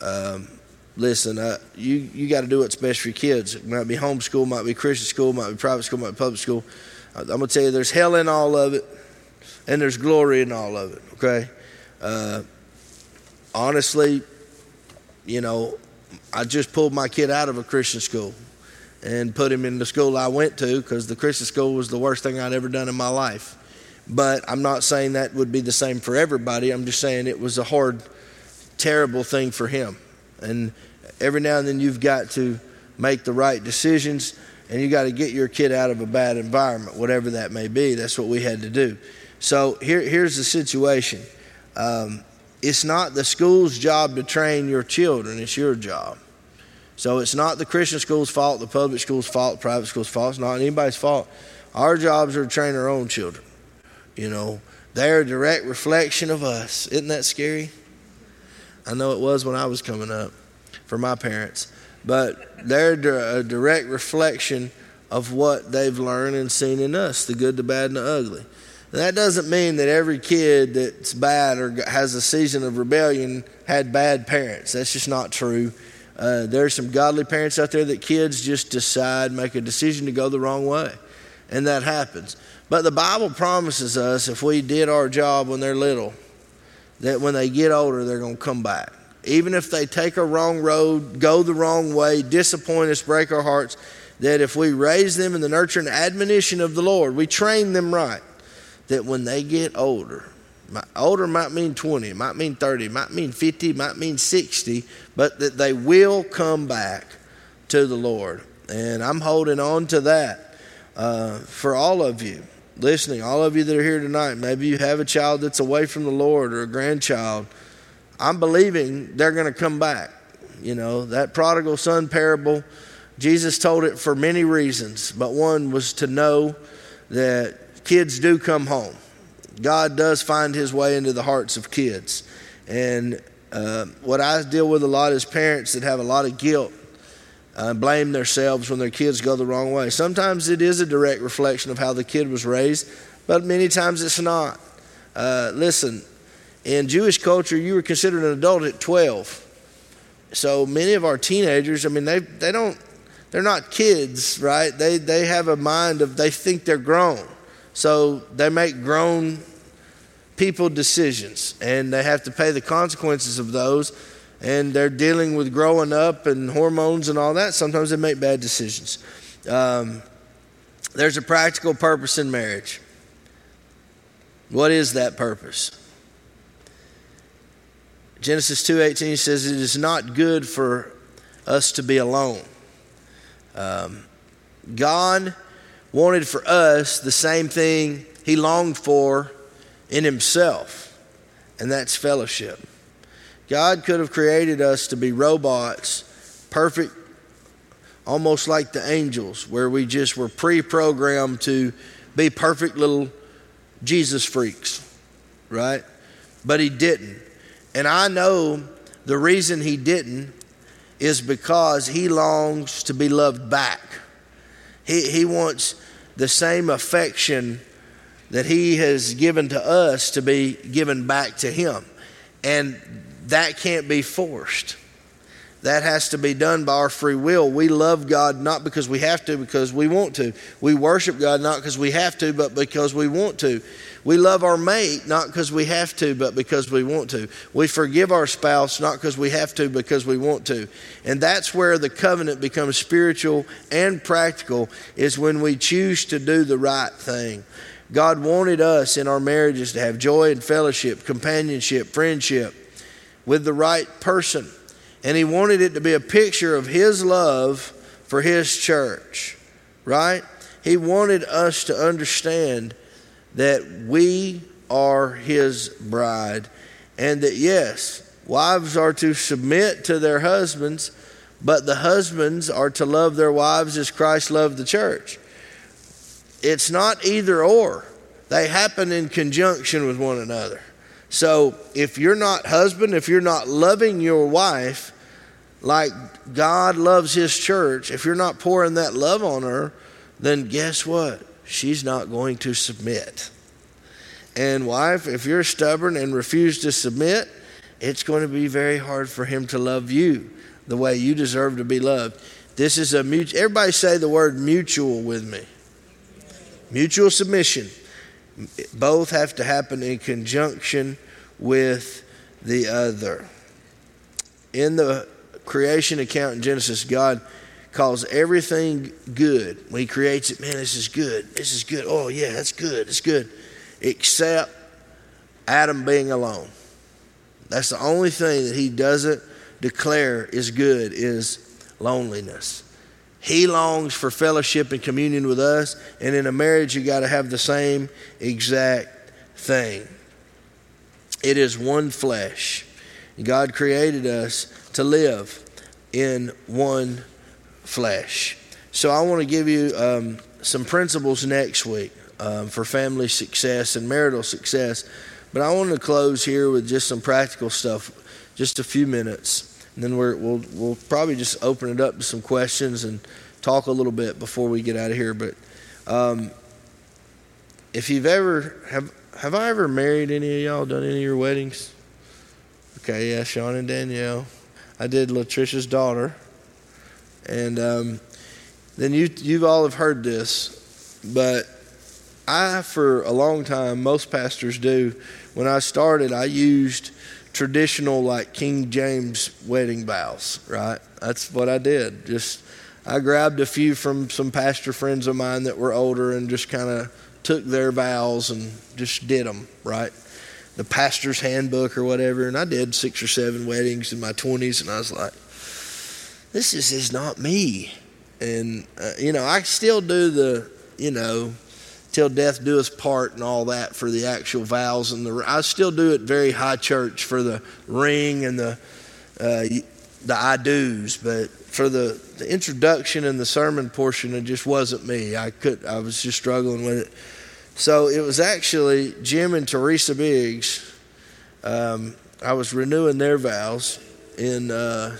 Um, listen, uh, you you got to do what's best for your kids. It might be homeschool, might be Christian school, might be private school, might be public school. I'm gonna tell you, there's hell in all of it and there's glory in all of it, okay? Uh, honestly, you know, I just pulled my kid out of a Christian school and put him in the school I went to because the Christian school was the worst thing I'd ever done in my life. But I'm not saying that would be the same for everybody. I'm just saying it was a hard, terrible thing for him. And every now and then you've got to make the right decisions and you got to get your kid out of a bad environment, whatever that may be. That's what we had to do. So here, here's the situation um, it's not the school's job to train your children, it's your job. So it's not the Christian school's fault, the public school's fault, private school's fault. It's not anybody's fault. Our jobs are to train our own children. You know, they're a direct reflection of us. Isn't that scary? I know it was when I was coming up for my parents. But they're a direct reflection of what they've learned and seen in us the good, the bad, and the ugly. That doesn't mean that every kid that's bad or has a season of rebellion had bad parents. That's just not true. Uh, there's some godly parents out there that kids just decide, make a decision to go the wrong way. And that happens. But the Bible promises us if we did our job when they're little, that when they get older, they're going to come back. Even if they take a wrong road, go the wrong way, disappoint us, break our hearts, that if we raise them in the nurture and admonition of the Lord, we train them right, that when they get older, older might mean 20, might mean 30, might mean 50, might mean 60, but that they will come back to the Lord. And I'm holding on to that uh, for all of you listening, all of you that are here tonight. Maybe you have a child that's away from the Lord or a grandchild. I'm believing they're going to come back. You know, that prodigal son parable, Jesus told it for many reasons, but one was to know that kids do come home. God does find his way into the hearts of kids. And uh, what I deal with a lot is parents that have a lot of guilt uh, blame themselves when their kids go the wrong way. Sometimes it is a direct reflection of how the kid was raised, but many times it's not. Uh, listen, in Jewish culture, you were considered an adult at 12. So many of our teenagers, I mean, they, they don't, they're not kids, right? They, they have a mind of, they think they're grown. So they make grown people decisions, and they have to pay the consequences of those. And they're dealing with growing up and hormones and all that. Sometimes they make bad decisions. Um, there's a practical purpose in marriage. What is that purpose? Genesis 2:18 says it is not good for us to be alone. Um, God wanted for us the same thing he longed for in himself, and that's fellowship. God could have created us to be robots, perfect, almost like the angels, where we just were pre programmed to be perfect little Jesus freaks, right? But he didn't. And I know the reason he didn't is because he longs to be loved back. He, he wants the same affection that he has given to us to be given back to him. And that can't be forced. That has to be done by our free will. We love God not because we have to, because we want to. We worship God not because we have to, but because we want to. We love our mate not because we have to, but because we want to. We forgive our spouse not because we have to, because we want to. And that's where the covenant becomes spiritual and practical, is when we choose to do the right thing. God wanted us in our marriages to have joy and fellowship, companionship, friendship with the right person and he wanted it to be a picture of his love for his church, right? He wanted us to understand that we are his bride and that, yes, wives are to submit to their husbands, but the husbands are to love their wives as Christ loved the church. It's not either or, they happen in conjunction with one another. So if you're not husband, if you're not loving your wife like God loves his church, if you're not pouring that love on her, then guess what? She's not going to submit. And wife, if you're stubborn and refuse to submit, it's going to be very hard for him to love you the way you deserve to be loved. This is a mutual, everybody say the word mutual with me. Mutual submission both have to happen in conjunction with the other. In the creation account in Genesis, God calls everything good. When He creates it, man, this is good. This is good. Oh, yeah, that's good. It's good. Except Adam being alone. That's the only thing that He doesn't declare is good is loneliness. He longs for fellowship and communion with us, and in a marriage, you got to have the same exact thing. It is one flesh. God created us to live in one flesh. So I want to give you um, some principles next week um, for family success and marital success. But I want to close here with just some practical stuff, just a few minutes. And then we will we'll probably just open it up to some questions and talk a little bit before we get out of here. But um, if you've ever have have I ever married any of y'all? Done any of your weddings? Okay, yeah, Sean and Danielle. I did Latricia's daughter, and um, then you you all have heard this, but I for a long time most pastors do. When I started, I used traditional like King James wedding vows, right? That's what I did. Just I grabbed a few from some pastor friends of mine that were older and just kind of took their vows and just did them, right? The pastor's handbook or whatever. And I did six or seven weddings in my 20s, and I was like, this is, is not me. And, uh, you know, I still do the, you know, till death do us part and all that for the actual vows and the I still do it very high church for the ring and the uh, the I do's, but for the, the introduction and the sermon portion, it just wasn't me. I could I was just struggling with it. So it was actually Jim and Teresa Biggs. Um, I was renewing their vows in uh,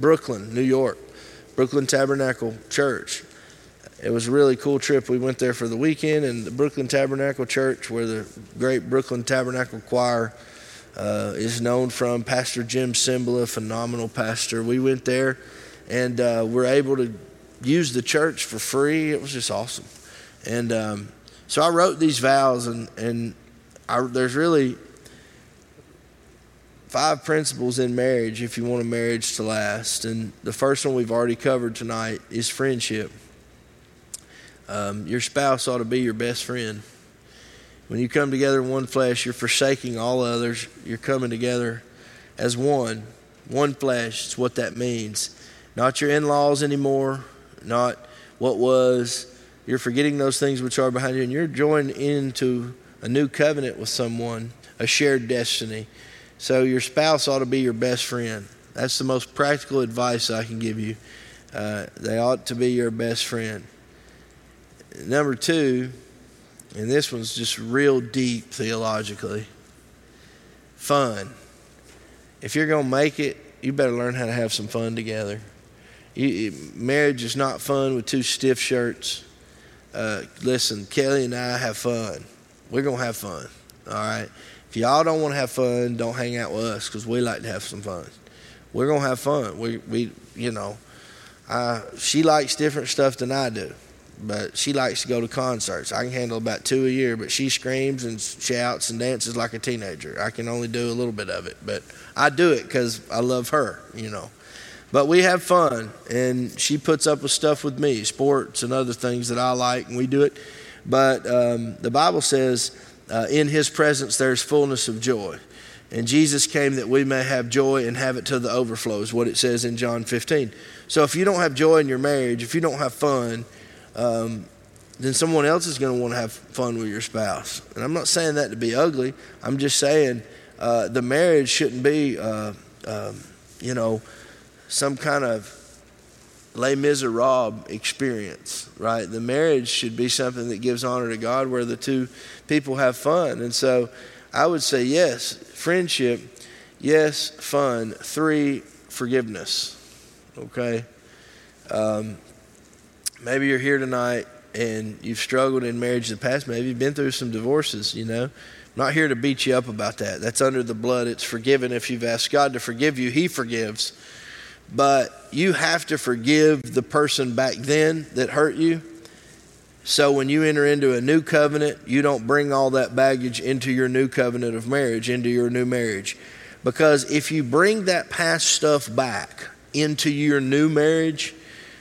Brooklyn, New York, Brooklyn Tabernacle Church it was a really cool trip. We went there for the weekend, and the Brooklyn Tabernacle Church, where the great Brooklyn Tabernacle Choir uh, is known from, Pastor Jim Cymbala, phenomenal pastor. We went there, and uh, we're able to use the church for free. It was just awesome. And um, so I wrote these vows, and, and I, there's really five principles in marriage if you want a marriage to last. And the first one we've already covered tonight is friendship. Um, your spouse ought to be your best friend. When you come together in one flesh, you're forsaking all others. You're coming together as one, one flesh. It's what that means. Not your in laws anymore, not what was. You're forgetting those things which are behind you, and you're joined into a new covenant with someone, a shared destiny. So your spouse ought to be your best friend. That's the most practical advice I can give you. Uh, they ought to be your best friend. Number two, and this one's just real deep theologically fun. If you're going to make it, you better learn how to have some fun together. You, marriage is not fun with two stiff shirts. Uh, listen, Kelly and I have fun. We're going to have fun. All right. If y'all don't want to have fun, don't hang out with us because we like to have some fun. We're gonna have fun. We we you know, uh, she likes different stuff than I do, but she likes to go to concerts. I can handle about two a year, but she screams and shouts and dances like a teenager. I can only do a little bit of it, but I do it because I love her. You know. But we have fun, and she puts up with stuff with me, sports and other things that I like, and we do it. But um, the Bible says, uh, in his presence there's fullness of joy. And Jesus came that we may have joy and have it to the overflow, is what it says in John 15. So if you don't have joy in your marriage, if you don't have fun, um, then someone else is going to want to have fun with your spouse. And I'm not saying that to be ugly. I'm just saying uh, the marriage shouldn't be, uh, um, you know, some kind of Les Miserables experience, right? The marriage should be something that gives honor to God where the two people have fun. And so I would say yes, friendship, yes, fun. Three, forgiveness, okay? Um, maybe you're here tonight and you've struggled in marriage in the past. Maybe you've been through some divorces, you know. I'm not here to beat you up about that. That's under the blood. It's forgiven if you've asked God to forgive you, He forgives but you have to forgive the person back then that hurt you. So when you enter into a new covenant, you don't bring all that baggage into your new covenant of marriage, into your new marriage. Because if you bring that past stuff back into your new marriage,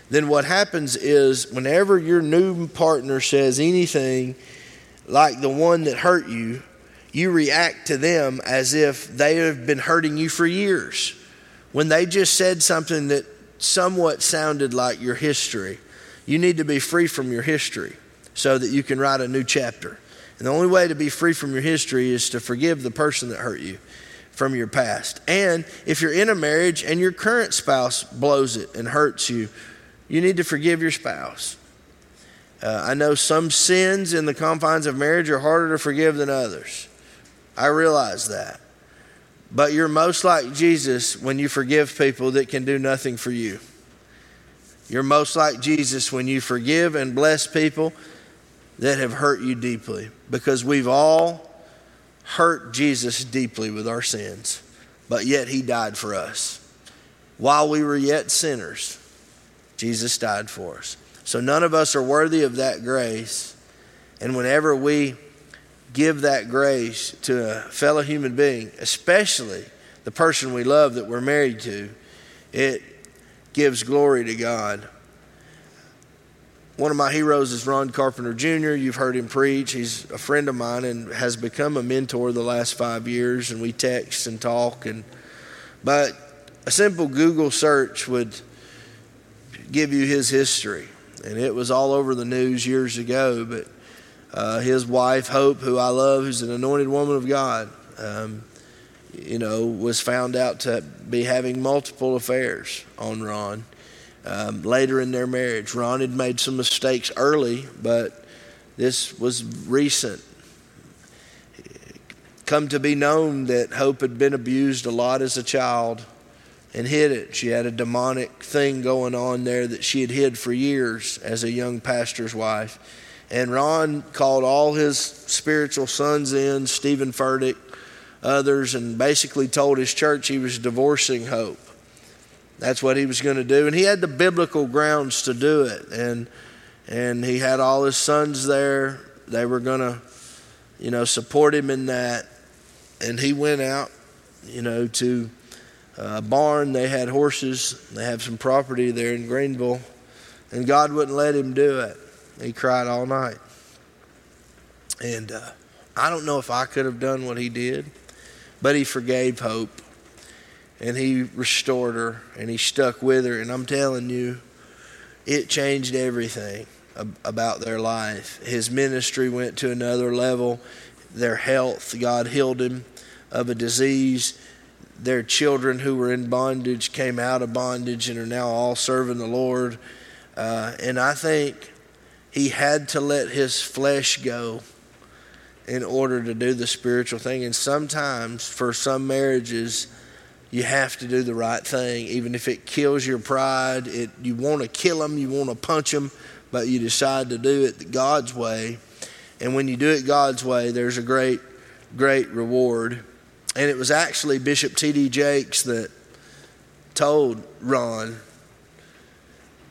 then what happens is whenever your new partner says anything like the one that hurt you, you react to them as if they have been hurting you for years when they just said something that somewhat sounded like your history. You need to be free from your history so that you can write a new chapter. And the only way to be free from your history is to forgive the person that hurt you from your past. And if you're in a marriage and your current spouse blows it and hurts you, you need to forgive your spouse. Uh, I know some sins in the confines of marriage are harder to forgive than others. I realize that. But you're most like Jesus when you forgive people that can do nothing for you. You're most like Jesus when you forgive and bless people that have hurt you deeply because we've all hurt Jesus deeply with our sins, but yet he died for us. While we were yet sinners, Jesus died for us. So none of us are worthy of that grace. And whenever we give that grace to a fellow human being, especially the person we love that we're married to, it gives glory to God. One of my heroes is Ron Carpenter Jr. You've heard him preach. He's a friend of mine and has become a mentor the last five years, and we text and talk. And but a simple Google search would give you his history, and it was all over the news years ago. But uh, his wife, Hope, who I love, who's an anointed woman of God, um, you know, was found out to be having multiple affairs on Ron. Um, later in their marriage, Ron had made some mistakes early, but this was recent. Come to be known that Hope had been abused a lot as a child and hid it. She had a demonic thing going on there that she had hid for years as a young pastor's wife. And Ron called all his spiritual sons in, Steven Furtick, others, and basically told his church he was divorcing Hope. That's what he was going to do. And he had the biblical grounds to do it. And, and he had all his sons there. They were going to, you know, support him in that. And he went out, you know, to a barn. They had horses. They have some property there in Greenville. And God wouldn't let him do it. He cried all night. And uh, I don't know if I could have done what he did, but he forgave Hope and he restored her and he stuck with her. And I'm telling you, it changed everything about their life. His ministry went to another level, their health, God healed him of a disease. Their children who were in bondage came out of bondage and are now all serving the Lord. Uh, and I think he had to let his flesh go in order to do the spiritual thing. And sometimes, for some marriages, you have to do the right thing, even if it kills your pride. It, you want to kill them, you want to punch them, but you decide to do it God's way. And when you do it God's way, there's a great great reward. And it was actually Bishop T.D. Jakes that told Ron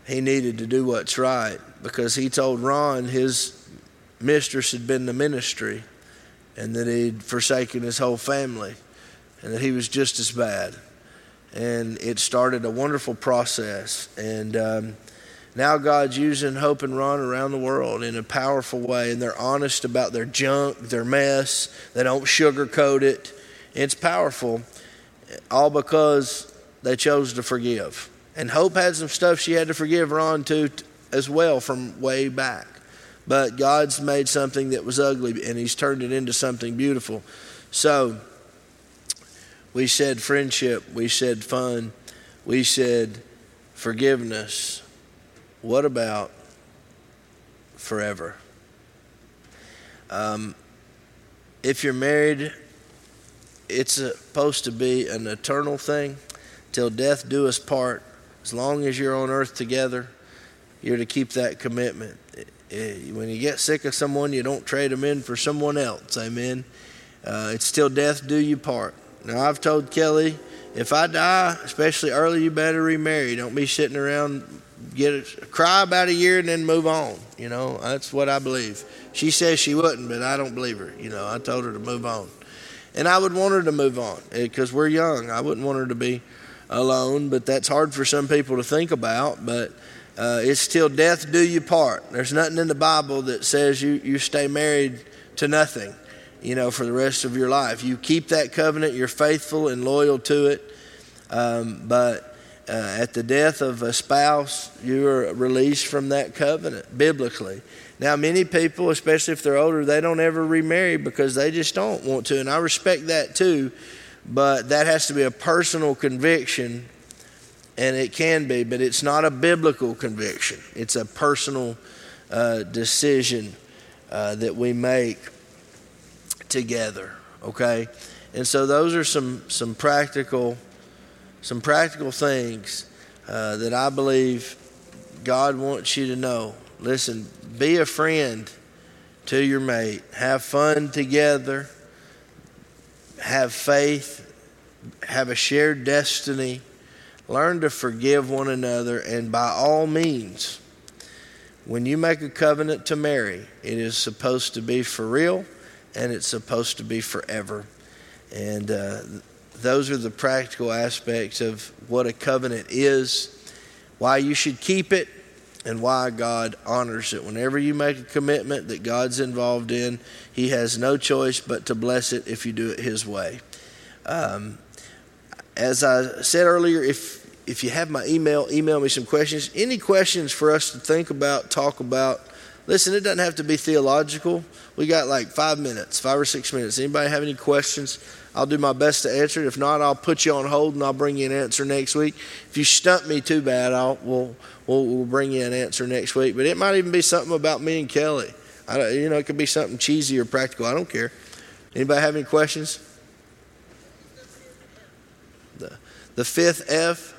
he needed to do what's right because he told Ron his mistress had been the ministry and that he'd forsaken his whole family and that he was just as bad. And it started a wonderful process. And um, now God's using Hope and Ron around the world in a powerful way. And they're honest about their junk, their mess. They don't sugarcoat it. It's powerful, all because they chose to forgive. And Hope had some stuff she had to forgive Ron to as well from way back. But God's made something that was ugly and He's turned it into something beautiful. So we said friendship, we said fun, we said forgiveness. What about forever? Um, if you're married, it's supposed to be an eternal thing till death do us part. As long as you're on earth together, you're to keep that commitment. When you get sick of someone, you don't trade them in for someone else. Amen. Uh, it's still death do you part. Now, I've told Kelly, if I die, especially early, you better remarry. Don't be sitting around, get a, cry about a year and then move on. You know, that's what I believe. She says she wouldn't, but I don't believe her. You know, I told her to move on. And I would want her to move on because we're young. I wouldn't want her to be alone, but that's hard for some people to think about. But uh, it's till death do you part. There's nothing in the Bible that says you, you stay married to nothing, you know, for the rest of your life. You keep that covenant, you're faithful and loyal to it. Um, but uh, at the death of a spouse, you are released from that covenant biblically. Now, many people, especially if they're older, they don't ever remarry because they just don't want to. And I respect that too, but that has to be a personal conviction, and it can be, but it's not a biblical conviction. It's a personal uh, decision uh, that we make together, okay? And so those are some, some practical some practical things uh, that I believe God wants you to know. Listen, be a friend to your mate. Have fun together. Have faith. Have a shared destiny. Learn to forgive one another. And by all means, when you make a covenant to marry, it is supposed to be for real and it's supposed to be forever. And uh, those are the practical aspects of what a covenant is, why you should keep it, and why God honors it. Whenever you make a commitment that God's involved in, He has no choice but to bless it if you do it His way. Um, as I said earlier, if if you have my email, email me some questions. Any questions for us to think about, talk about? Listen, it doesn't have to be theological. We got like five minutes, five or six minutes. Anybody have any questions? I'll do my best to answer it. If not, I'll put you on hold and I'll bring you an answer next week. If you stump me too bad, I'll we'll we'll, we'll bring you an answer next week. But it might even be something about me and Kelly. I you know, it could be something cheesy or practical. I don't care. Anybody have any questions? The the fifth F.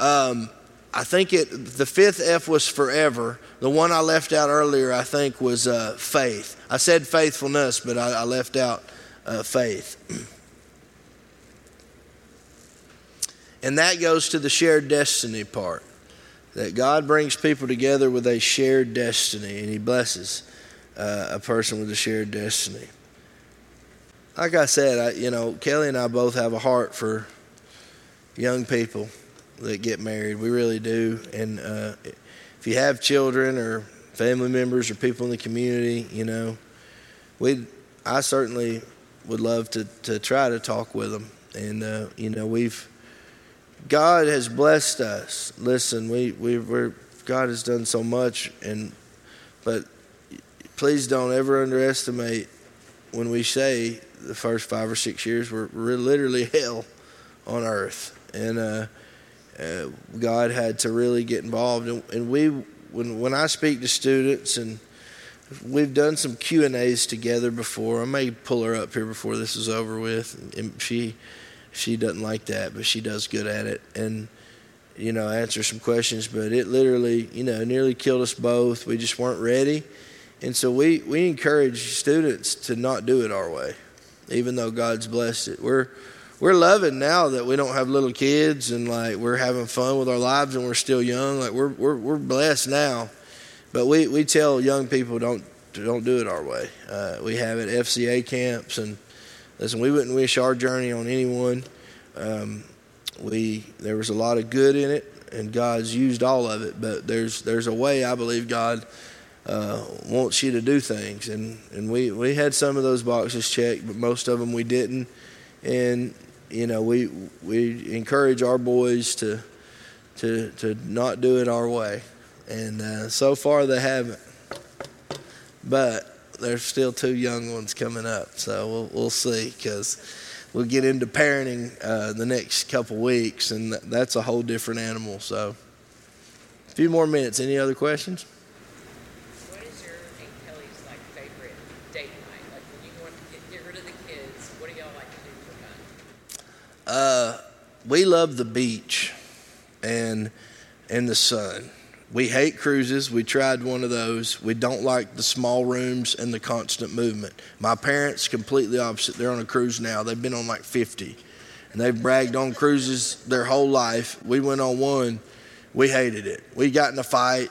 Um, I think it. The fifth F was forever. The one I left out earlier, I think, was uh, faith. I said faithfulness, but I, I left out uh, faith. <clears throat> And that goes to the shared destiny part. That God brings people together with a shared destiny, and He blesses uh, a person with a shared destiny. Like I said, I, you know, Kelly and I both have a heart for young people that get married. We really do. And uh, if you have children or family members or people in the community, you know, we I certainly would love to, to try to talk with them. And, uh, you know, we've, God has blessed us. Listen, we, we, we're, God has done so much, and, but please don't ever underestimate when we say the first five or six years were, were literally <laughs> hell on earth. And, uh, uh, God had to really get involved. And, and we, when, when I speak to students and, we've done some Q and A's together before. I may pull her up here before this is over with. And she she doesn't like that, but she does good at it, and you know answer some questions. But it literally you know nearly killed us both. We just weren't ready, and so we we encourage students to not do it our way. even though God's blessed it. We're we're loving now that we don't have little kids and like we're having fun with our lives and we're still young. Like we're we're we're blessed now, but we we tell young people don't don't do it our way. Uh, we have it FCA camps and listen, we wouldn't wish our journey on anyone. Um, we there was a lot of good in it, and God's used all of it. But there's there's a way I believe God uh, wants you to do things, and and we we had some of those boxes checked, but most of them we didn't. And you know, we we encourage our boys to to to not do it our way, and uh, so far they haven't. But there's still two young ones coming up, so we'll we'll see because we'll get into parenting uh, the next couple weeks, and that's a whole different animal. So, a few more minutes. Any other questions? What is your and Kelly's like favorite date night? Like when you want to get, get rid of the kids, what do y'all like to do for fun? Uh, we love the beach and and the sun. We hate cruises. We tried one of those. We don't like the small rooms and the constant movement. My parents completely opposite. They're on a cruise now. They've been on like 50. And they've bragged on cruises their whole life. We went on one. We hated it. We got in a fight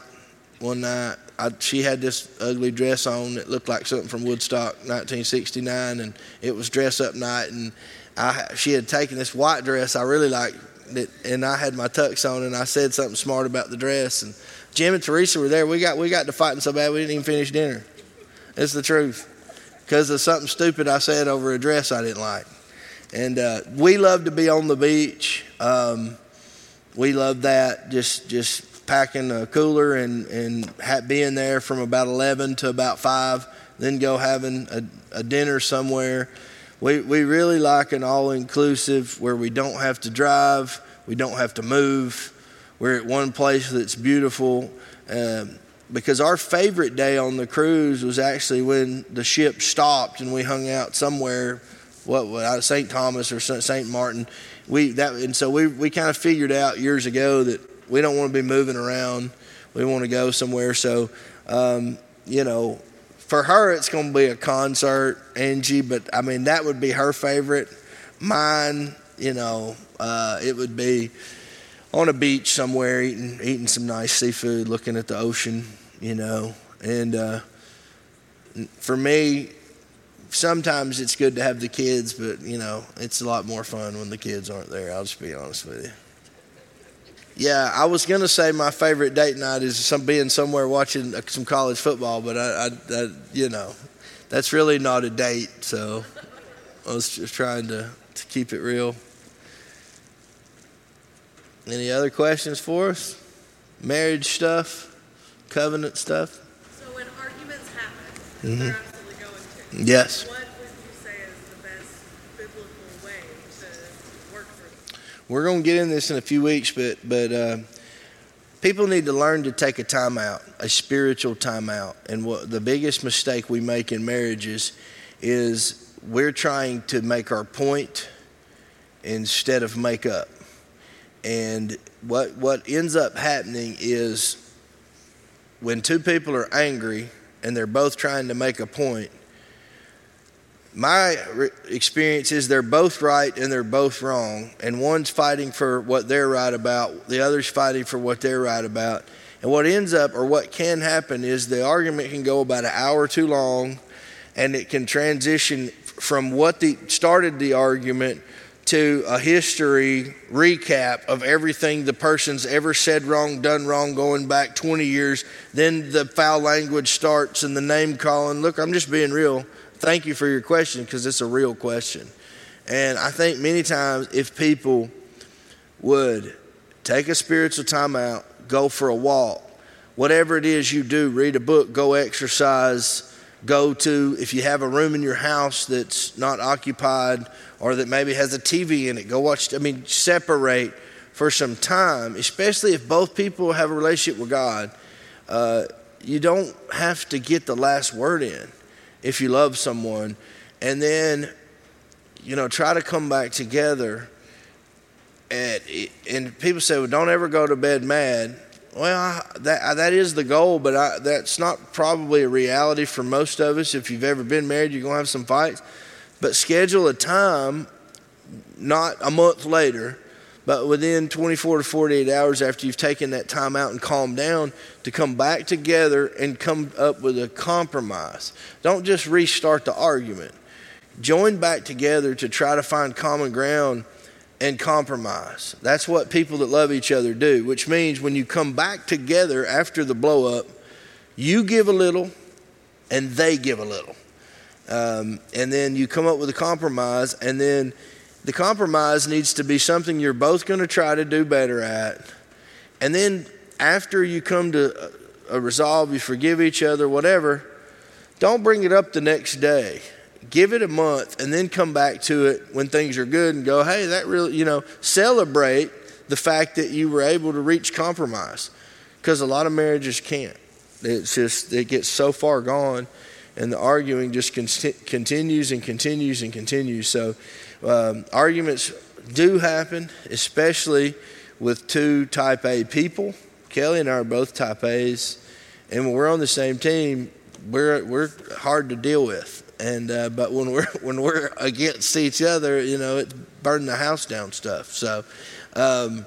one night. I, she had this ugly dress on that looked like something from Woodstock 1969 and it was dress up night and I, she had taken this white dress I really liked it, and I had my tux on, and I said something smart about the dress. And Jim and Teresa were there. We got we got to fighting so bad we didn't even finish dinner. It's the truth, because of something stupid I said over a dress I didn't like. And uh, we love to be on the beach. Um, we love that. Just just packing a cooler and and being there from about eleven to about five. Then go having a, a dinner somewhere we, we really like an all inclusive where we don't have to drive, we don't have to move. We're at one place that's beautiful. Um, because our favorite day on the cruise was actually when the ship stopped and we hung out somewhere, what, St. Thomas or St. Martin. We that and so we we kind of figured out years ago that we don't want to be moving around. We want to go somewhere. So, um, you know, for her, it's going to be a concert, Angie, but I mean, that would be her favorite. Mine, you know, uh, it would be on a beach somewhere eating, eating some nice seafood, looking at the ocean, you know. And uh, for me, sometimes it's good to have the kids, but, you know, it's a lot more fun when the kids aren't there. I'll just be honest with you. Yeah, I was gonna say my favorite date night is some being somewhere watching uh, some college football, but I, I, I, you know, that's really not a date. So I was just trying to to keep it real. Any other questions for us? Marriage stuff, covenant stuff. So when arguments happen, mm-hmm. they're absolutely going to. Yes. We're going to get in this in a few weeks, but but uh, people need to learn to take a timeout, a spiritual timeout. And what the biggest mistake we make in marriages is we're trying to make our point instead of make up. And what what ends up happening is when two people are angry and they're both trying to make a point, my experience is they're both right and they're both wrong. And one's fighting for what they're right about, the other's fighting for what they're right about. And what ends up, or what can happen, is the argument can go about an hour too long and it can transition from what the, started the argument to a history recap of everything the person's ever said wrong, done wrong, going back 20 years. Then the foul language starts and the name calling. Look, I'm just being real thank you for your question because it's a real question. And I think many times if people would take a spiritual time out, go for a walk, whatever it is you do, read a book, go exercise, go to, if you have a room in your house that's not occupied or that maybe has a TV in it, go watch, I mean, separate for some time, especially if both people have a relationship with God. Uh, you don't have to get the last word in if you love someone, and then, you know, try to come back together. And, and people say, well, don't ever go to bed mad. Well, that, that is the goal, but I, that's not probably a reality for most of us. If you've ever been married, you're going to have some fights. but schedule a time, not a month later, but within 24 to 48 hours after you've taken that time out and calmed down, to come back together and come up with a compromise. Don't just restart the argument. Join back together to try to find common ground and compromise. That's what people that love each other do, which means when you come back together after the blow up, you give a little and they give a little. Um, and then you come up with a compromise, and then the compromise needs to be something you're both going to try to do better at. And then after you come to uh, a resolve, you forgive each other, whatever, don't bring it up the next day give it a month and then come back to it when things are good and go, hey, that really, you know, celebrate the fact that you were able to reach compromise because a lot of marriages can't. It's just, it gets so far gone and the arguing just con- continues and continues and continues. So, um, arguments do happen, especially with two type A people. Kelly and I are both type A's, and when we're on the same team, we're, we're hard to deal with and uh, but when we're <laughs> when we're against each other, you know, it's burning the house down stuff. So, um,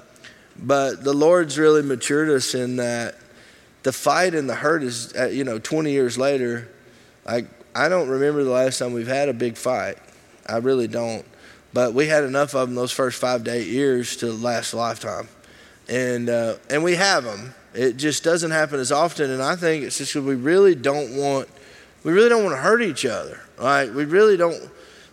but the Lord's really matured us in that the fight and the hurt is, uh, you know, 20 years later. Like I don't remember the last time we've had a big fight. I really don't. But we had enough of them those first five to eight years to last a lifetime, and uh, and we have them. It just doesn't happen as often, and I think it's just because we really don't want we really don't want to hurt each other. Right? We really don't.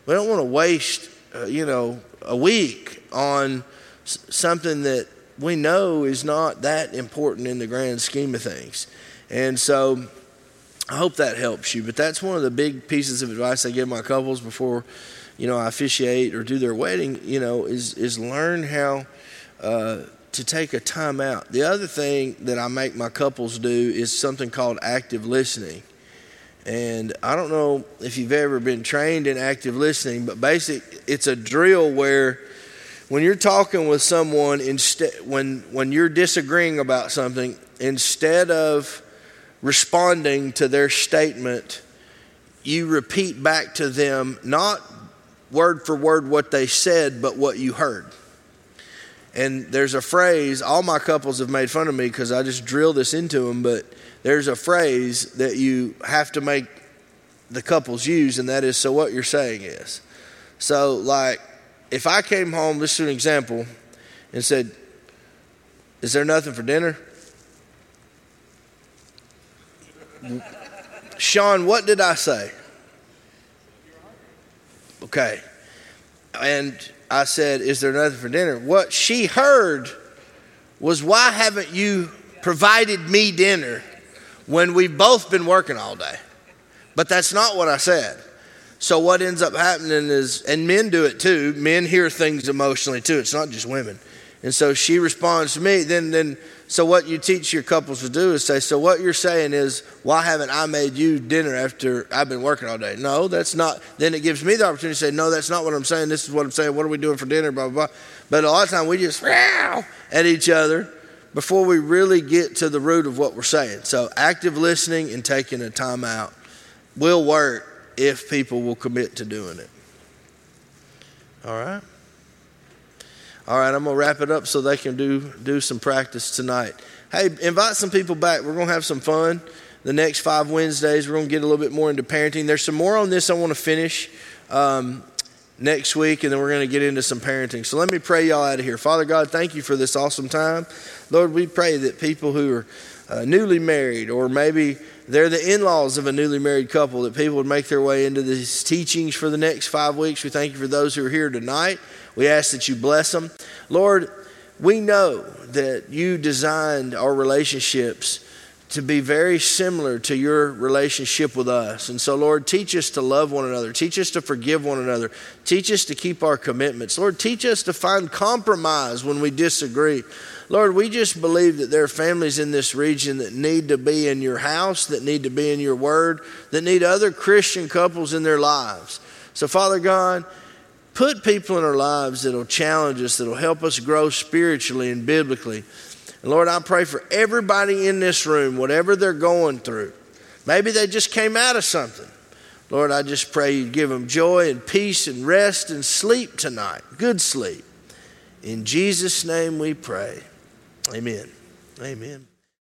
We don't want to waste, uh, you know, a week on s- something that we know is not that important in the grand scheme of things. And so, I hope that helps you. But that's one of the big pieces of advice I give my couples before, you know, officiate or do their wedding. You know, is is learn how. Uh, to take a time out. The other thing that I make my couples do is something called active listening. And I don't know if you've ever been trained in active listening, but basic it's a drill where when you're talking with someone instead when when you're disagreeing about something, instead of responding to their statement, you repeat back to them not word for word what they said, but what you heard. And there's a phrase, all my couples have made fun of me because I just drill this into them, but there's a phrase that you have to make the couples use, and that is so what you're saying is. So, like, if I came home, this is an example, and said, Is there nothing for dinner? <laughs> Sean, what did I say? Okay. And I said, Is there nothing for dinner? What she heard was, Why haven't you provided me dinner? when we've both been working all day. But that's not what I said. So what ends up happening is, and men do it too. Men hear things emotionally too. It's not just women. And so she responds to me. Then, then, so what you teach your couples to do is say, so what you're saying is, why haven't I made you dinner after I've been working all day? No, that's not. Then it gives me the opportunity to say, no, that's not what I'm saying. This is what I'm saying. What are we doing for dinner? Blah blah blah. But a lot of time we just at each other before we really get to the root of what we're saying. So, active listening and taking a time out will work if people will commit to doing it. All right? All right, I'm going to wrap it up so they can do, do some practice tonight. Hey, invite some people back. We're going to have some fun. The next five Wednesdays, we're going to get a little bit more into parenting. There's some more on this I want to finish. Um, next week, and then we're going to get into some parenting. So let me pray y'all out of here. Father God, thank you for this awesome time. Lord, we pray that people who are uh, newly married, or maybe they're the in laws of a newly married couple, that people would make their way into these teachings for the next five weeks. We thank you for those who are here tonight. We ask that you bless them. Lord, we know that you designed our relationships to be very similar to your relationship with us. And so, Lord, teach us to love one another. Teach us to forgive one another. Teach us to keep our commitments. Lord, teach us to find compromise when we disagree. Lord, we just believe that there are families in this region that need to be in your house, that need to be in your word, that need other Christian couples in their lives. So, Father God, put people in our lives that'll challenge us, that'll help us grow spiritually and biblically. And Lord, I pray for everybody in this room, whatever they're going through. Maybe they just came out of something. Lord, I just pray you give them joy and peace and rest and sleep tonight. Good sleep. In Jesus' name we pray. Amen. Amen.